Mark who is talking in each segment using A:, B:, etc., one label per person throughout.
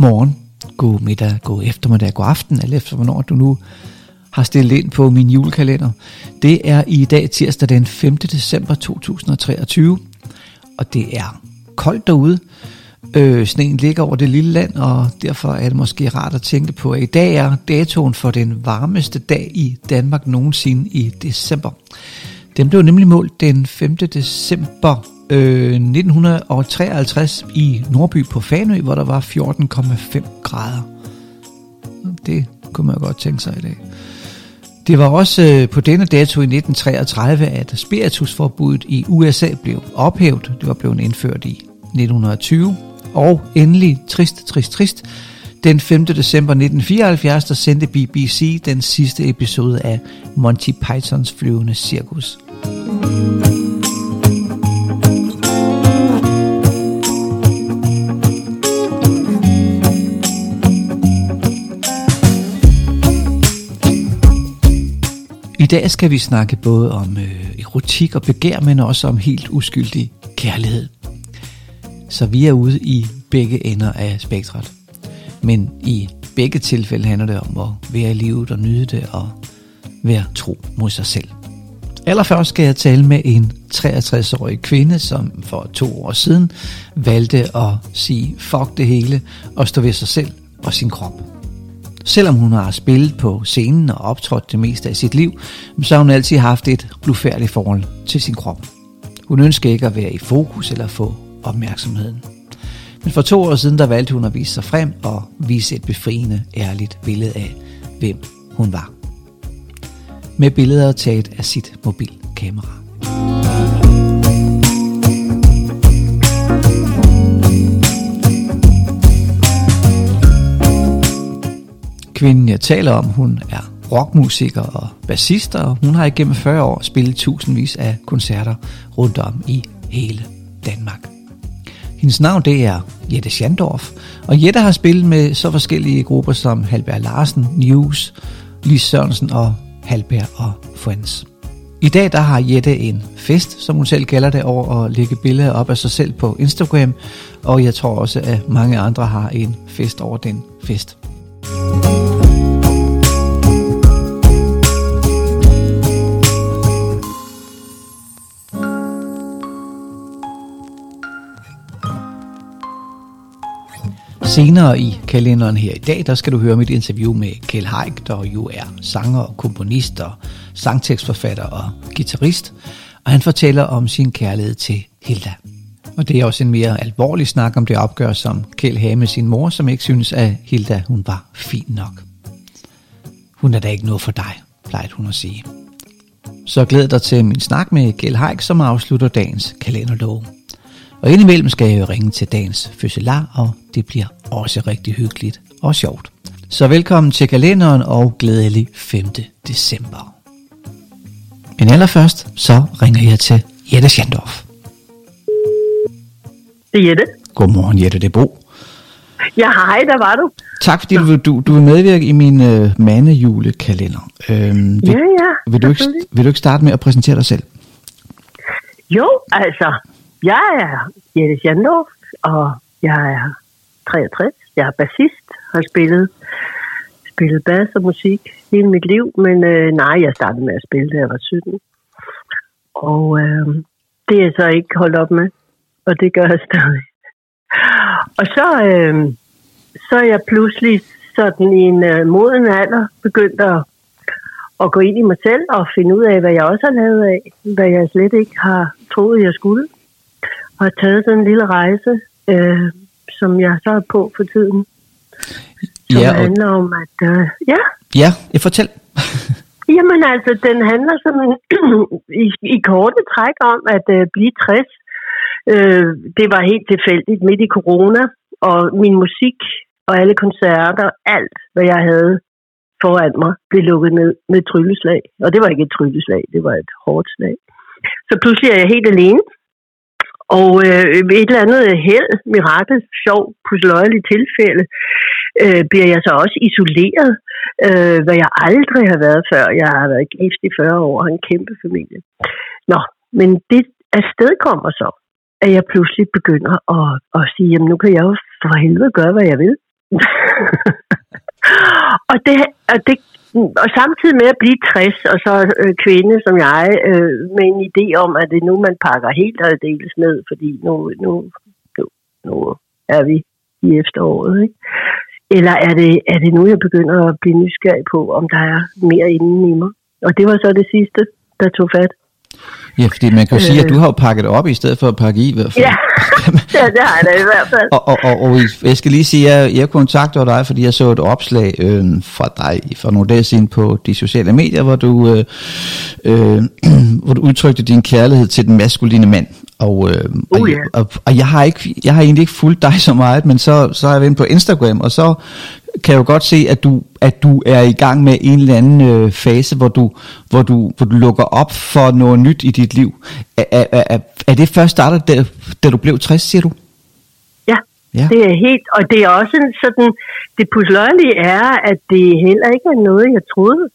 A: morgen, god middag, god eftermiddag, god aften, eller efter hvornår du nu har stillet ind på min julekalender. Det er i dag tirsdag den 5. december 2023, og det er koldt derude. Øh, sneen ligger over det lille land, og derfor er det måske rart at tænke på, at i dag er datoen for den varmeste dag i Danmark nogensinde i december. Den blev nemlig målt den 5. december øh, 1953 i Nordby på Fanø, hvor der var 14,5 grader. Det kunne man godt tænke sig i dag. Det var også øh, på denne dato i 1933, at spiritusforbuddet i USA blev ophævet. Det var blevet indført i 1920. Og endelig, trist, trist, trist, den 5. december 1974, der sendte BBC den sidste episode af Monty Pythons flyvende cirkus. I dag skal vi snakke både om øh, erotik og begær, men også om helt uskyldig kærlighed. Så vi er ude i begge ender af spektret. Men i begge tilfælde handler det om at være i livet og nyde det og være tro mod sig selv. Allerførst skal jeg tale med en 63-årig kvinde, som for to år siden valgte at sige fuck det hele og stå ved sig selv og sin krop. Selvom hun har spillet på scenen og optrådt det meste af sit liv, så har hun altid haft et blufærdigt forhold til sin krop. Hun ønsker ikke at være i fokus eller få opmærksomheden. Men for to år siden, der valgte hun at vise sig frem og vise et befriende, ærligt billede af, hvem hun var. Med billeder taget af sit mobilkamera. Kvinden, jeg taler om, hun er rockmusiker og bassist, og hun har igennem 40 år spillet tusindvis af koncerter rundt om i hele Danmark. Hendes navn det er Jette Schandorf, og Jette har spillet med så forskellige grupper som Halberg Larsen, News, Lis Sørensen og Halberg og Friends. I dag der har Jette en fest, som hun selv kalder det, over at lægge billeder op af sig selv på Instagram, og jeg tror også, at mange andre har en fest over den fest. Senere i kalenderen her i dag, der skal du høre mit interview med Kjell Haik, der jo er sanger og komponist og sangtekstforfatter og guitarist, og han fortæller om sin kærlighed til Hilda. Og det er også en mere alvorlig snak om det opgør, som Kjell havde med sin mor, som ikke synes, at Hilda hun var fin nok. Hun er da ikke noget for dig, plejede hun at sige. Så glæd dig til min snak med Kjell Haik, som afslutter dagens kalenderlov. Og indimellem skal jeg jo ringe til dagens fødselar, og det bliver også rigtig hyggeligt og sjovt. Så velkommen til kalenderen og glædelig 5. december. Men allerførst, så ringer jeg til Jette Schandorf.
B: Det er Jette.
A: Godmorgen Jette, det er Bo.
B: Ja, hej, der var du.
A: Tak fordi du, du, du vil medvirke i min øh, mandejulekalender. Øhm, vil,
B: Ja, ja,
A: vil, du ikke, vil du ikke starte med at præsentere dig selv?
B: Jo, altså, jeg er Jette Jandorf, og jeg er 63. Jeg er bassist, har spillet, spillet bass og musik hele mit liv, men øh, nej, jeg startede med at spille, da jeg var 17. Og øh, det er jeg så ikke holdt op med, og det gør jeg stadig. Og så, øh, så er jeg pludselig sådan i en øh, moden alder begyndt at, at gå ind i mig selv og finde ud af, hvad jeg også har lavet af, hvad jeg slet ikke har troet, jeg skulle. Og har taget sådan en lille rejse, øh, som jeg så er på for tiden. Som
A: Ja, og-
B: handler om, at... Øh, ja,
A: Ja, jeg fortæl.
B: Jamen altså, den handler som i, i korte træk om at øh, blive 60. Øh, det var helt tilfældigt midt i corona, og min musik og alle koncerter, alt hvad jeg havde foran mig, blev lukket ned med trylleslag. Og det var ikke et trylleslag, det var et hårdt slag. Så pludselig er jeg helt alene. Og øh, ved et eller andet held, mirakel, sjov, pusløjeligt tilfælde, øh, bliver jeg så også isoleret, øh, hvad jeg aldrig har været før. Jeg har været gift i 40 år og har en kæmpe familie. Nå, men det afsted kommer så, at jeg pludselig begynder at, at sige, jamen nu kan jeg jo for helvede gøre, hvad jeg vil. og, det, og, det, og samtidig med at blive 60, og så øh, kvinde som jeg, øh, med en idé om, at det er nu, man pakker helt og deles ned, fordi nu, nu, nu, nu er vi i efteråret. Ikke? Eller er det, er det nu, jeg begynder at blive nysgerrig på, om der er mere inden i mig? Og det var så det sidste, der tog fat.
A: Ja, fordi man kan jo sige, at du har jo pakket op i stedet for at pakke i i hvert fald.
B: Ja, ja det har jeg da i hvert fald.
A: og, og, og, og jeg skal lige sige, at jeg, jeg kontakter dig, fordi jeg så et opslag øh, fra dig for nogle dage siden på de sociale medier, hvor du, øh, øh, hvor du udtrykte din kærlighed til den maskuline mand. Og, øh,
B: Oh,
A: og, og, og jeg, har ikke, jeg har egentlig ikke fulgt dig så meget, men så, så har jeg været på Instagram, og så kan jeg jo godt se, at du, at du er i gang med en eller anden øh, fase, hvor du, hvor, du, hvor du lukker op for noget nyt i dit liv. Er, er, er, er det først startet, da, da du blev 60, siger du?
B: Ja,
A: Ja.
B: det er helt, og det er også en sådan, det pusløjelige er, at det heller ikke er noget, jeg troede,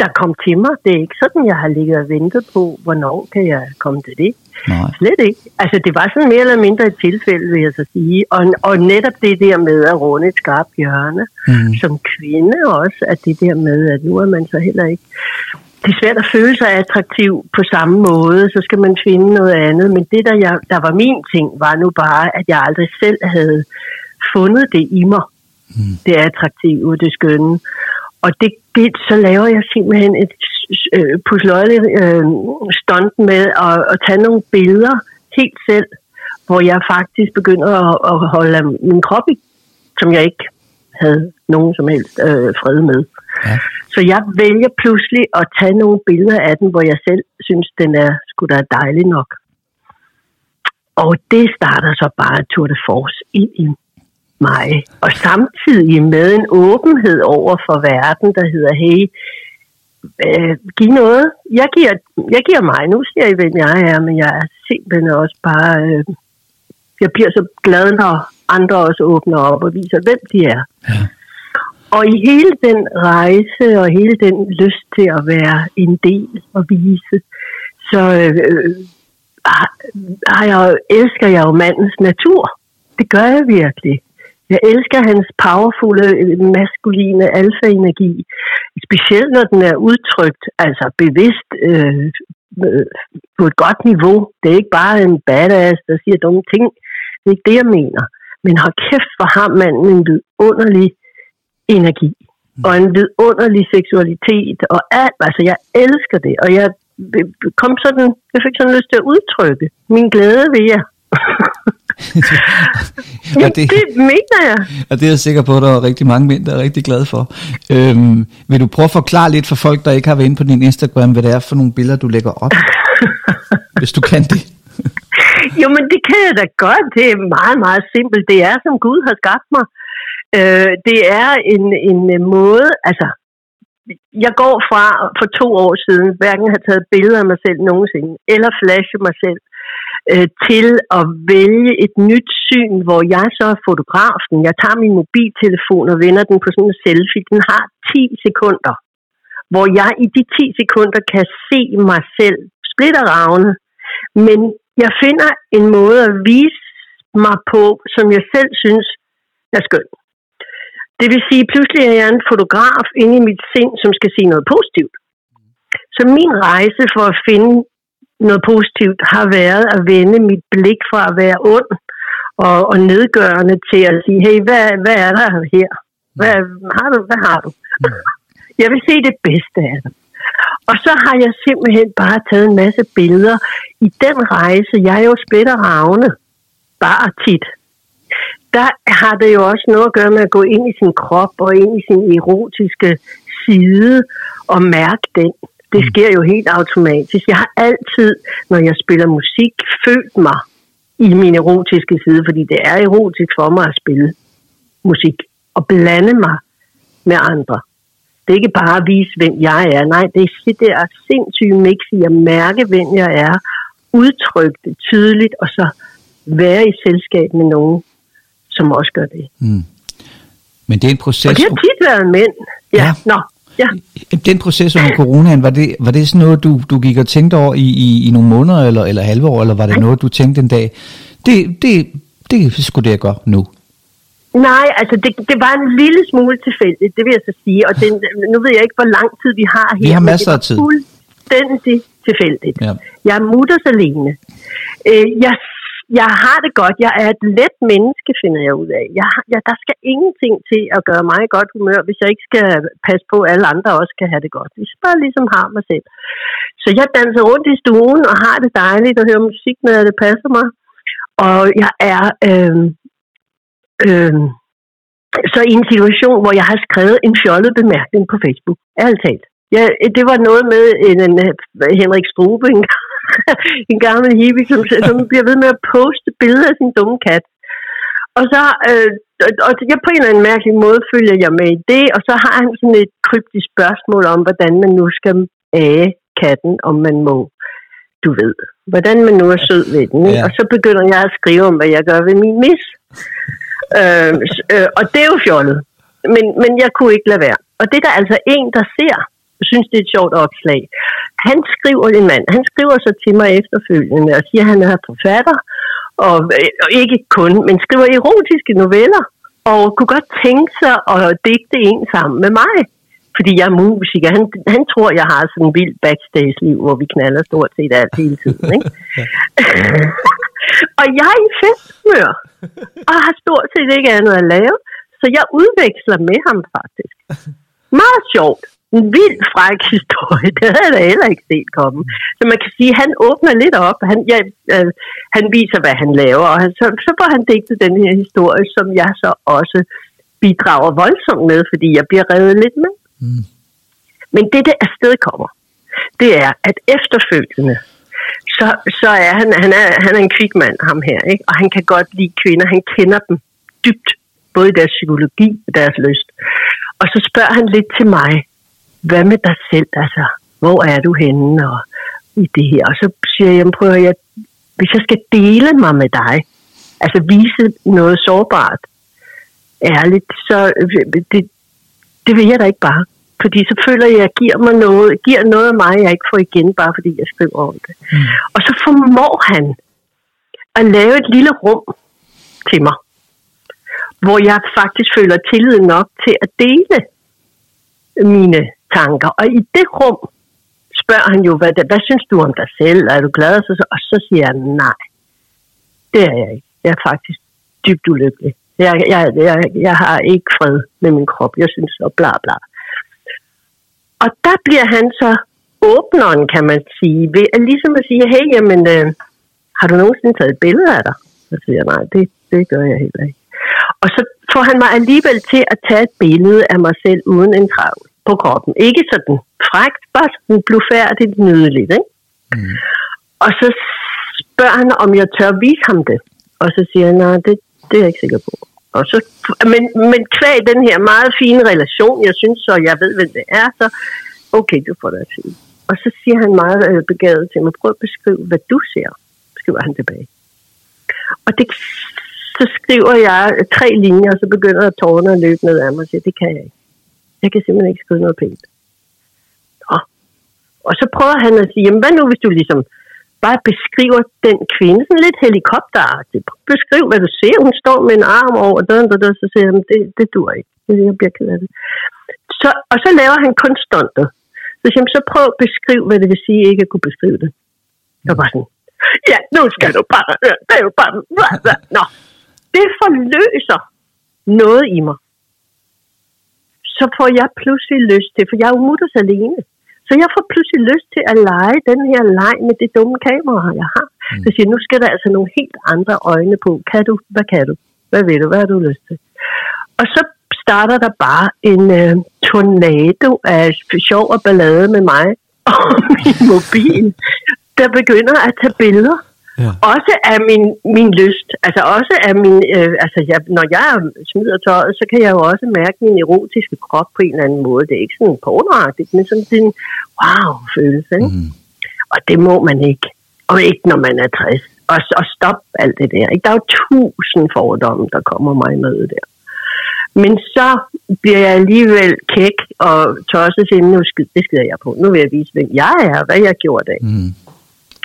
B: der kom til mig. Det er ikke sådan, jeg har ligget og ventet på, hvornår kan jeg komme til det.
A: Nej.
B: Slet ikke. Altså, det var sådan mere eller mindre et tilfælde, vil jeg så sige. Og, og netop det der med at runde et skarpt hjørne,
A: Mm.
B: som kvinde også, at det der med, at nu er man så heller ikke... Det er svært at føle sig attraktiv på samme måde, så skal man finde noget andet. Men det, der, jeg, der var min ting, var nu bare, at jeg aldrig selv havde fundet det i mig.
A: Mm.
B: Det attraktive, det skønne. Og det, det, så laver jeg simpelthen et øh, pusløjeligt øh, stunt med at, at tage nogle billeder helt selv, hvor jeg faktisk begynder at, at holde min krop i, som jeg ikke havde nogen som helst øh, fred med.
A: Ja.
B: Så jeg vælger pludselig at tage nogle billeder af den, hvor jeg selv synes, den er sgu da dejlig nok. Og det starter så bare Tour de Force ind i mig. Og samtidig med en åbenhed over for verden, der hedder, hey, øh, giv noget. Jeg giver, jeg giver mig. Nu siger I, hvem jeg er, men jeg er simpelthen også bare... Øh, jeg bliver så glad, når andre også åbner op og viser, hvem de er.
A: Ja.
B: Og i hele den rejse og hele den lyst til at være en del og vise, så øh, har, har jeg, elsker jeg jo mandens natur. Det gør jeg virkelig. Jeg elsker hans powerfulde, maskuline alfa-energi. Specielt når den er udtrykt, altså bevidst øh, øh, på et godt niveau. Det er ikke bare en badass, der siger dumme ting. Det er ikke det, jeg mener. Men har kæft for ham manden en vidunderlig energi. Og en vidunderlig seksualitet. Og alt, altså jeg elsker det. Og jeg kom sådan, jeg fik sådan lyst til at udtrykke min glæde ved jer. ja,
A: og, det,
B: det mener jeg.
A: og det er jeg sikker på, at der er rigtig mange mænd, der er rigtig glade for. Øhm, vil du prøve at forklare lidt for folk, der ikke har været inde på din Instagram, hvad det er for nogle billeder, du lægger op? Hvis du kan det.
B: Jo, men det kan jeg da godt. Det er meget, meget simpelt. Det er, som Gud har skabt mig. Øh, det er en, en måde, altså, jeg går fra for to år siden, hverken har taget billeder af mig selv nogensinde, eller flashe mig selv, øh, til at vælge et nyt syn, hvor jeg så er fotografen. Jeg tager min mobiltelefon og vender den på sådan en selfie. Den har 10 sekunder, hvor jeg i de 10 sekunder kan se mig selv splitteravne, men jeg finder en måde at vise mig på, som jeg selv synes er skøn. Det vil sige, pludselig er jeg en fotograf inde i mit sind, som skal sige noget positivt. Så min rejse for at finde noget positivt har været at vende mit blik fra at være ond og, og nedgørende til at sige, hey, hvad, hvad er der her? Hvad har du? Hvad har du? Jeg vil se det bedste af det. Og så har jeg simpelthen bare taget en masse billeder i den rejse. Jeg er jo splitter ravne, bare tit. Der har det jo også noget at gøre med at gå ind i sin krop og ind i sin erotiske side og mærke den. Det sker jo helt automatisk. Jeg har altid, når jeg spiller musik, følt mig i min erotiske side, fordi det er erotisk for mig at spille musik og blande mig med andre. Det er ikke bare at vise, hvem jeg er. Nej, det er det der sindssyge mix i at mærke, hvem jeg er, udtrykke det tydeligt, og så være i selskab med nogen, som også gør det.
A: Mm. Men det er en proces...
B: Og det har tit været mænd. Ja,
A: Ja.
B: ja. nå. Ja.
A: Den proces under coronaen, var det, var det sådan noget, du, du gik og tænkte over i, i, i nogle måneder eller, eller halve år, eller var det noget, du tænkte en dag, det, det, det skulle det jeg gøre nu?
B: Nej, altså det, det var en lille smule tilfældigt, det vil jeg så sige. Og den, nu ved jeg ikke, hvor lang tid vi har her.
A: Vi har masser af tid.
B: fuldstændig tilfældigt.
A: Ja.
B: Jeg er mutters alene. Øh, jeg, jeg har det godt. Jeg er et let menneske, finder jeg ud af. Jeg, jeg, der skal ingenting til at gøre mig godt humør, hvis jeg ikke skal passe på, at alle andre også kan have det godt. Hvis jeg bare ligesom har mig selv. Så jeg danser rundt i stuen og har det dejligt og hører musik, når det passer mig. Og jeg er øh, øh, så i en situation, hvor jeg har skrevet en fjollet bemærkning på Facebook. Ærligt talt. Ja, det var noget med en, en Henrik Strube, engang en gammel hippie, som, som bliver ved med at poste billeder af sin dumme kat. Og så, øh, og- jeg på en eller anden mærkelig måde følger jeg med i det, og så har han sådan et kryptisk spørgsmål om, hvordan man nu skal æge katten, om man må, du ved, hvordan man nu er sød ved den.
A: Ja.
B: Og så begynder jeg at skrive om, hvad jeg gør ved min mis. Øh, øh, og det er jo fjollet. Men, men jeg kunne ikke lade være. Og det er der altså en, der ser, synes, det er et sjovt opslag. Han skriver, en mand, han skriver så til mig efterfølgende og siger, at han er forfatter, og, og ikke kun, men skriver erotiske noveller, og kunne godt tænke sig at digte en sammen med mig. Fordi jeg er musiker. Han, han tror, jeg har sådan en vild backstage-liv, hvor vi knaller stort set alt hele tiden. Ikke? og jeg er i festhumør, og har stort set ikke andet at lave, så jeg udveksler med ham faktisk. Meget sjovt. En vild fræk historie. Det havde jeg da heller ikke set komme. Så man kan sige, at han åbner lidt op. Han, ja, øh, han viser, hvad han laver, og han, så, så får han digtet den her historie, som jeg så også bidrager voldsomt med, fordi jeg bliver revet lidt med.
A: Mm.
B: Men det, det afsted kommer, det er, at efterfølgende, så, så er han, han, er, han er en kvik mand, ham her, ikke? og han kan godt lide kvinder. Han kender dem dybt, både i deres psykologi og deres lyst. Og så spørger han lidt til mig, hvad med dig selv? Altså, hvor er du henne og i det her? Og så siger jeg, jamen, prøv at, jeg, hvis jeg skal dele mig med dig, altså vise noget sårbart, ærligt, så det, det vil jeg da ikke bare. Fordi så føler jeg, at jeg giver, mig noget, giver noget af mig, jeg ikke får igen, bare fordi jeg skriver om det.
A: Mm.
B: Og så formår han at lave et lille rum til mig, hvor jeg faktisk føler tillid nok til at dele mine tanker. Og i det rum spørger han jo, hvad, hvad synes du om dig selv? Er du glad? Og så, og så siger han, nej, det er jeg ikke. Jeg er faktisk dybt ulykkelig. Jeg, jeg, jeg, jeg har ikke fred med min krop. Jeg synes så bla bla. Og der bliver han så åbneren, kan man sige, ved at ligesom at sige, hey, jamen, øh, har du nogensinde taget et billede af dig? Så siger jeg, nej, det, det gør jeg heller ikke. Og så får han mig alligevel til at tage et billede af mig selv uden en travl på kroppen. Ikke sådan frækt, bare sådan blufærdigt nydeligt. Ikke?
A: Mm.
B: Og så spørger han, om jeg tør vise ham det. Og så siger jeg, nej, det, det er jeg ikke sikker på. Og så, men, men kvæg den her meget fine relation, jeg synes så, jeg ved, hvem det er, så okay, du får det sige. Og så siger han meget øh, begavet til mig, prøv at beskrive, hvad du ser, skriver han tilbage. Og det, så skriver jeg tre linjer, og så begynder tårerne at løbe ned af mig og siger, det kan jeg ikke. Jeg kan simpelthen ikke skrive noget pænt. Nå. Og så prøver han at sige, jamen hvad nu, hvis du ligesom bare beskriver den kvinde, sådan lidt helikopteragtigt. Beskriv, hvad du ser. Hun står med en arm over døren, og så siger han, det, det dur ikke. Jeg bliver ked af det. Så, og så laver han kun stuntet. Så siger han, så prøv at beskrive, hvad det vil sige, ikke at kunne beskrive det. Jeg var sådan, ja, nu skal du bare høre. Det er jo bare... Nå, det forløser noget i mig. Så får jeg pludselig lyst til, for jeg er jo mutters alene. Så jeg får pludselig lyst til at lege den her leg med det dumme kamera, jeg har. Mm. Så siger nu skal der altså nogle helt andre øjne på. Kan du? Hvad kan du? Hvad vil du? Hvad har du lyst til? Og så starter der bare en øh, tornado af sjov og ballade med mig og min mobil, der begynder at tage billeder.
A: Ja.
B: Også af min, min lyst. Altså også af min... Øh, altså jeg, når jeg smider tøjet, så kan jeg jo også mærke min erotiske krop på en eller anden måde. Det er ikke sådan pornoagtigt, men sådan en wow-følelse.
A: Mm.
B: Og det må man ikke. Og ikke når man er 60. Og, og stop alt det der. Ikke? Der er jo tusind fordomme, der kommer mig i møde der. Men så bliver jeg alligevel kæk og tosset til, nu skid, det skider jeg på. Nu vil jeg vise, hvem jeg er, hvad jeg har gjort af.
A: Mm.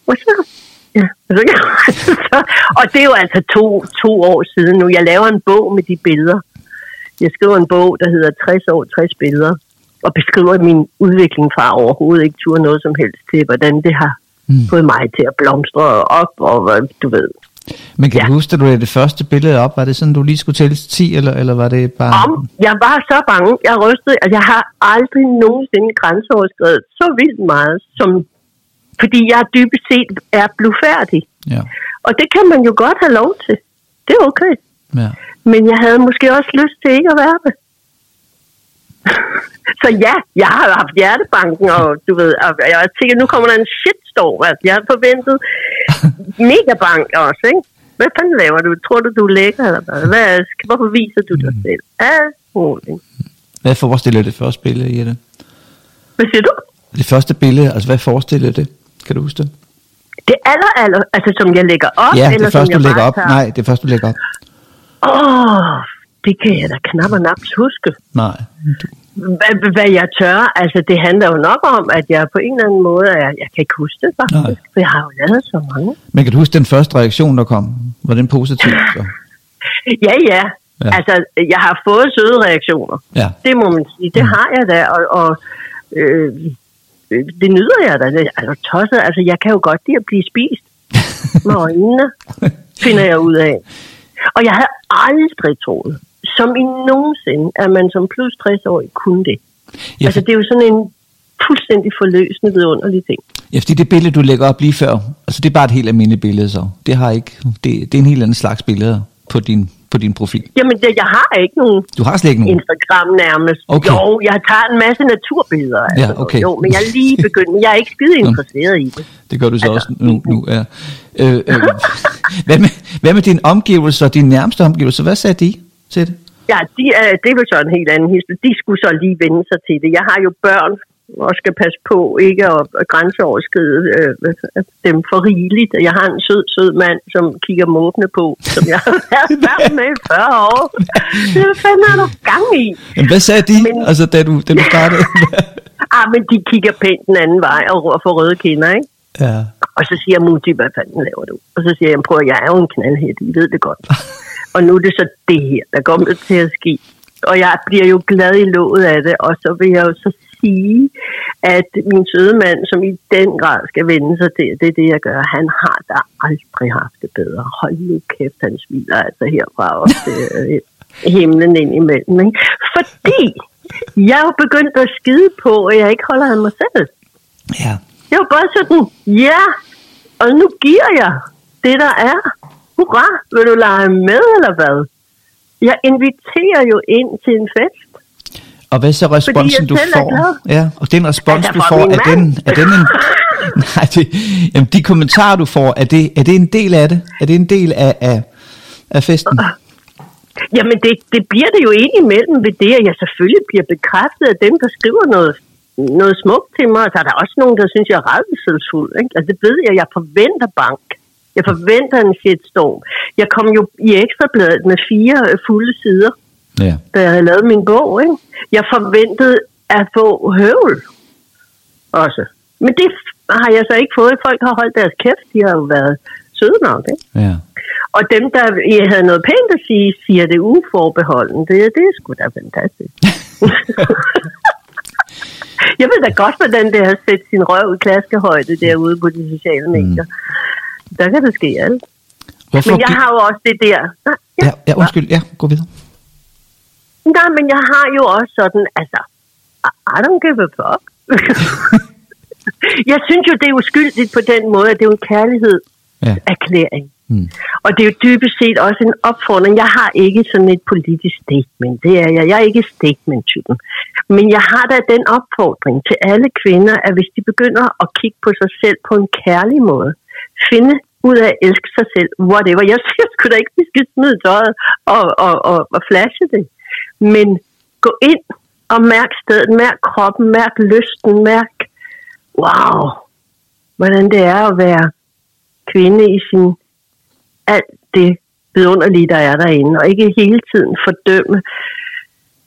B: Og så Ja, så, og det er jo altså to, to år siden nu. Jeg laver en bog med de billeder. Jeg skriver en bog, der hedder 60 år, 60 billeder, og beskriver min udvikling fra overhovedet ikke tur noget som helst til, hvordan det har mm. fået mig til at blomstre op, og du ved.
A: Men kan ja. du huske, at du lagde det første billede op? Var det sådan, du lige skulle tælle til 10, eller, eller var det bare...
B: Om, jeg var så bange. Jeg rystede. Altså, jeg har aldrig nogensinde grænseoverskrevet så vildt meget, som, fordi jeg dybest set er blufærdig.
A: Ja.
B: Og det kan man jo godt have lov til. Det er okay.
A: Ja.
B: Men jeg havde måske også lyst til ikke at være det. så ja, jeg har haft hjertebanken, og du ved, og jeg tænker, nu kommer der en shitstorm. Altså, jeg har forventet megabank også, ikke? Hvad fanden laver du? Tror du, du er lækker, eller hvad? hvad hvorfor viser du dig selv? Alt muligt.
A: Hvad forestiller det første billede, Jette?
B: Hvad siger du?
A: Det første billede, altså hvad forestiller det? Kan du huske det?
B: Det aller, aller, altså som jeg lægger op?
A: Ja,
B: eller
A: det første,
B: som
A: du
B: jeg
A: lægger op.
B: tager?
A: Nej, det første, du lægger op.
B: Åh, oh, det kan jeg da knap og naps huske.
A: Nej. Du,
B: Hvad, hvad jeg tør, altså det handler jo nok om, at jeg på en eller anden måde, er, jeg kan ikke huske det faktisk,
A: Nej.
B: for jeg har jo lavet så mange.
A: men kan du huske den første reaktion, der kom? Var den positiv? Så?
B: Ja, ja.
A: Ja.
B: ja. Altså, jeg har fået søde reaktioner.
A: Ja.
B: Det må man sige. Det
A: Mm.
B: har jeg da, og, og øh, det nyder jeg da. Altså, tosset. Altså, jeg kan jo godt lide at blive spist med øjnene, finder jeg ud af. Og jeg havde aldrig troet, som i nogensinde, at man som plus 60-årig kunne det.
A: Ja,
B: Altså, det er jo sådan en fuldstændig forløsende, vidunderlig ting.
A: Ja, fordi det billede, du lægger op lige før, altså det er bare et helt almindeligt billede så. Det, har ikke, det, det er en helt anden slags billede på din, på din profil.
B: Jamen, det, jeg har ikke nogen
A: Du har slet ikke nogen.
B: Instagram nærmest.
A: Okay.
B: Jo, jeg tager en masse naturbilleder. Altså.
A: Ja, okay.
B: Jo, men jeg er lige begyndt, men jeg er ikke skide interesseret i det.
A: Det gør du så
B: Altså,
A: også nu. nu ja. øh, øh, hvad, med, hvad med dine omgivelser, dine nærmeste omgivelser? Hvad sagde de til det?
B: Ja, de er, det er vel så en helt anden historie. De skulle så lige vende sig til det. Jeg har jo børn, og skal passe på ikke at, at grænseoverskride øh, dem for rigeligt. Jeg har en sød, sød mand, som kigger måbne på, som jeg har været sammen med i 40 år. Hvad fanden er der gang i?
A: Jamen, hvad sagde de,
B: Men-
A: altså, da du, da du startede?
B: Ah, men de kigger pænt den anden vej og får røde kinder, ikke?
A: ja.
B: Og så siger Mutti, hvad fanden laver du? Og så siger jeg, prøv at jeg er jo en knaldhæt, I ved det godt. og nu er det så det her, der kommer til at ske. Og jeg bliver jo glad i låget af det, og så vil jeg jo så sige, at min søde mand, som i den grad skal vende sig til, det er det, jeg gør, han har da aldrig haft det bedre. Hold nu kæft, han smiler altså herfra op til øh, himlen ind imellem. Ikke? Fordi jeg er jo begyndt at skide på, at jeg ikke holder af mig selv.
A: ja.
B: Jeg var bare sådan, ja, og nu giver jeg det, der er. Hurra, vil du lege med, eller hvad? Jeg inviterer jo ind til en fest.
A: Og hvad er så responsen, du får? Ja, og den respons, du får, er den, er den en... Nej, det, jamen, de kommentarer, du får, er det, er det en del af det? Er det en del af, af, af festen?
B: Jamen, det, det bliver det jo indimellem ved det, at jeg selvfølgelig bliver bekræftet af dem, der skriver noget, noget smukt til mig. Og så er der også nogen, der synes, jeg er redselsfuld. Ikke? Altså, det ved jeg, jeg forventer bank. Jeg forventer en shitstorm. Jeg kom jo i ekstrabladet med fire øh, fulde sider,
A: Ja.
B: da jeg havde lavet min bog. Ikke? Jeg forventede at få høvl også. Men det har jeg så ikke fået. Folk har holdt deres kæft. De har jo været søde nok. Ikke?
A: Ja.
B: Og dem, der jeg havde noget pænt at sige, siger det uforbeholden. Det, det er sgu da fantastisk. jeg ved da godt, hvordan det er at sætte sin røv i klaskehøjde derude på de sociale medier. Mm. Der kan det ske alt.
A: Hvorfor
B: Men jeg har jo også det der... Nej,
A: Ja, ja, undskyld. Ja, gå videre.
B: Nej, men jeg har jo også sådan, altså, I don't give a fuck. jeg synes jo, det er uskyldigt på den måde, at det er jo en kærlighed
A: Ja. Mm.
B: Og det er jo dybest set også en opfordring. Jeg har ikke sådan et politisk statement. Det er jeg. Jeg er ikke statement-typen. Men jeg har da den opfordring til alle kvinder, at hvis de begynder at kigge på sig selv på en kærlig måde, finde ud af at elske sig selv, whatever. Jeg siger sgu da ikke, vi skal smide tøjet og, og, og, og flashe det. Men gå ind og mærk stedet, mærk kroppen, mærk lysten, mærk, wow, hvordan det er at være kvinde i sin alt det vidunderlige, der er derinde, og ikke hele tiden fordømme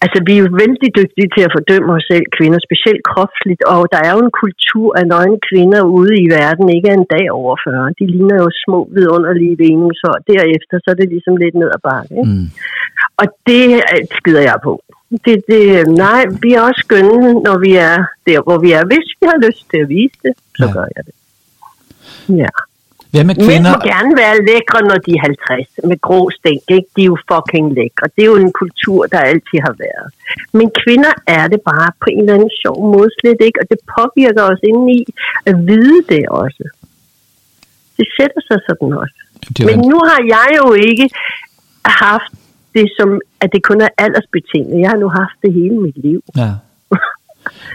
B: Altså, vi er jo vældig dygtige til at fordømme os selv kvinder, specielt kropsligt, og der er jo en kultur af nøgne kvinder ude i verden, ikke en dag over 40. De ligner jo små vidunderlige venus, og derefter så er det ligesom lidt ned ad bakke. Ikke?
A: Mm.
B: Og det øh, skider jeg på. Det, det, nej, vi er også skønne, når vi er der, hvor vi er. Hvis vi har lyst til at vise det, så
A: Ja.
B: gør jeg det. Ja.
A: Hvad med
B: Mænd
A: kvinder?
B: må gerne være lækre, når de er 50, med grå stænk, ikke? De er jo fucking lækre. Det er jo en kultur, der altid har været. Men kvinder er det bare på en eller anden sjov måde slet ikke, og det påvirker os indeni at vide det også. Det sætter sig sådan også.
A: Det
B: Men
A: en-
B: nu har jeg jo ikke haft det som, at det kun er aldersbetinget. Jeg har nu haft det hele mit liv.
A: Ja.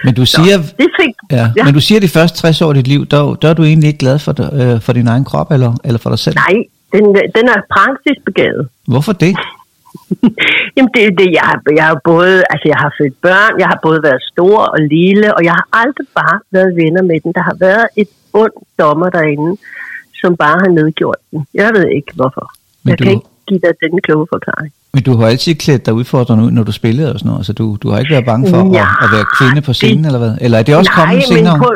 A: Men du siger,
B: Det fik,
A: ja,
B: Ja.
A: men du siger de første 60 år af dit liv, der, der er du egentlig ikke glad for, øh, for din egen krop, eller, eller for dig selv?
B: nej, den, den er praksisbegavet.
A: Hvorfor det?
B: Jamen det er det, jeg har, jeg har både, altså jeg har født børn, jeg har både været stor og lille, og jeg har aldrig bare været venner med den. Der har været et ond dommer derinde, som bare har nedgjort den. Jeg ved ikke hvorfor.
A: Men
B: jeg
A: du-
B: kan ikke give dig den kloge forklaring.
A: Men du har altid klædt dig udfordrende ud, når du spillede og sådan noget, så du, du har ikke været bange for
B: Ja,
A: at, at være kvinde på scenen,
B: det-
A: eller hvad? Eller er det også
B: Nej,
A: kommet senere?
B: på,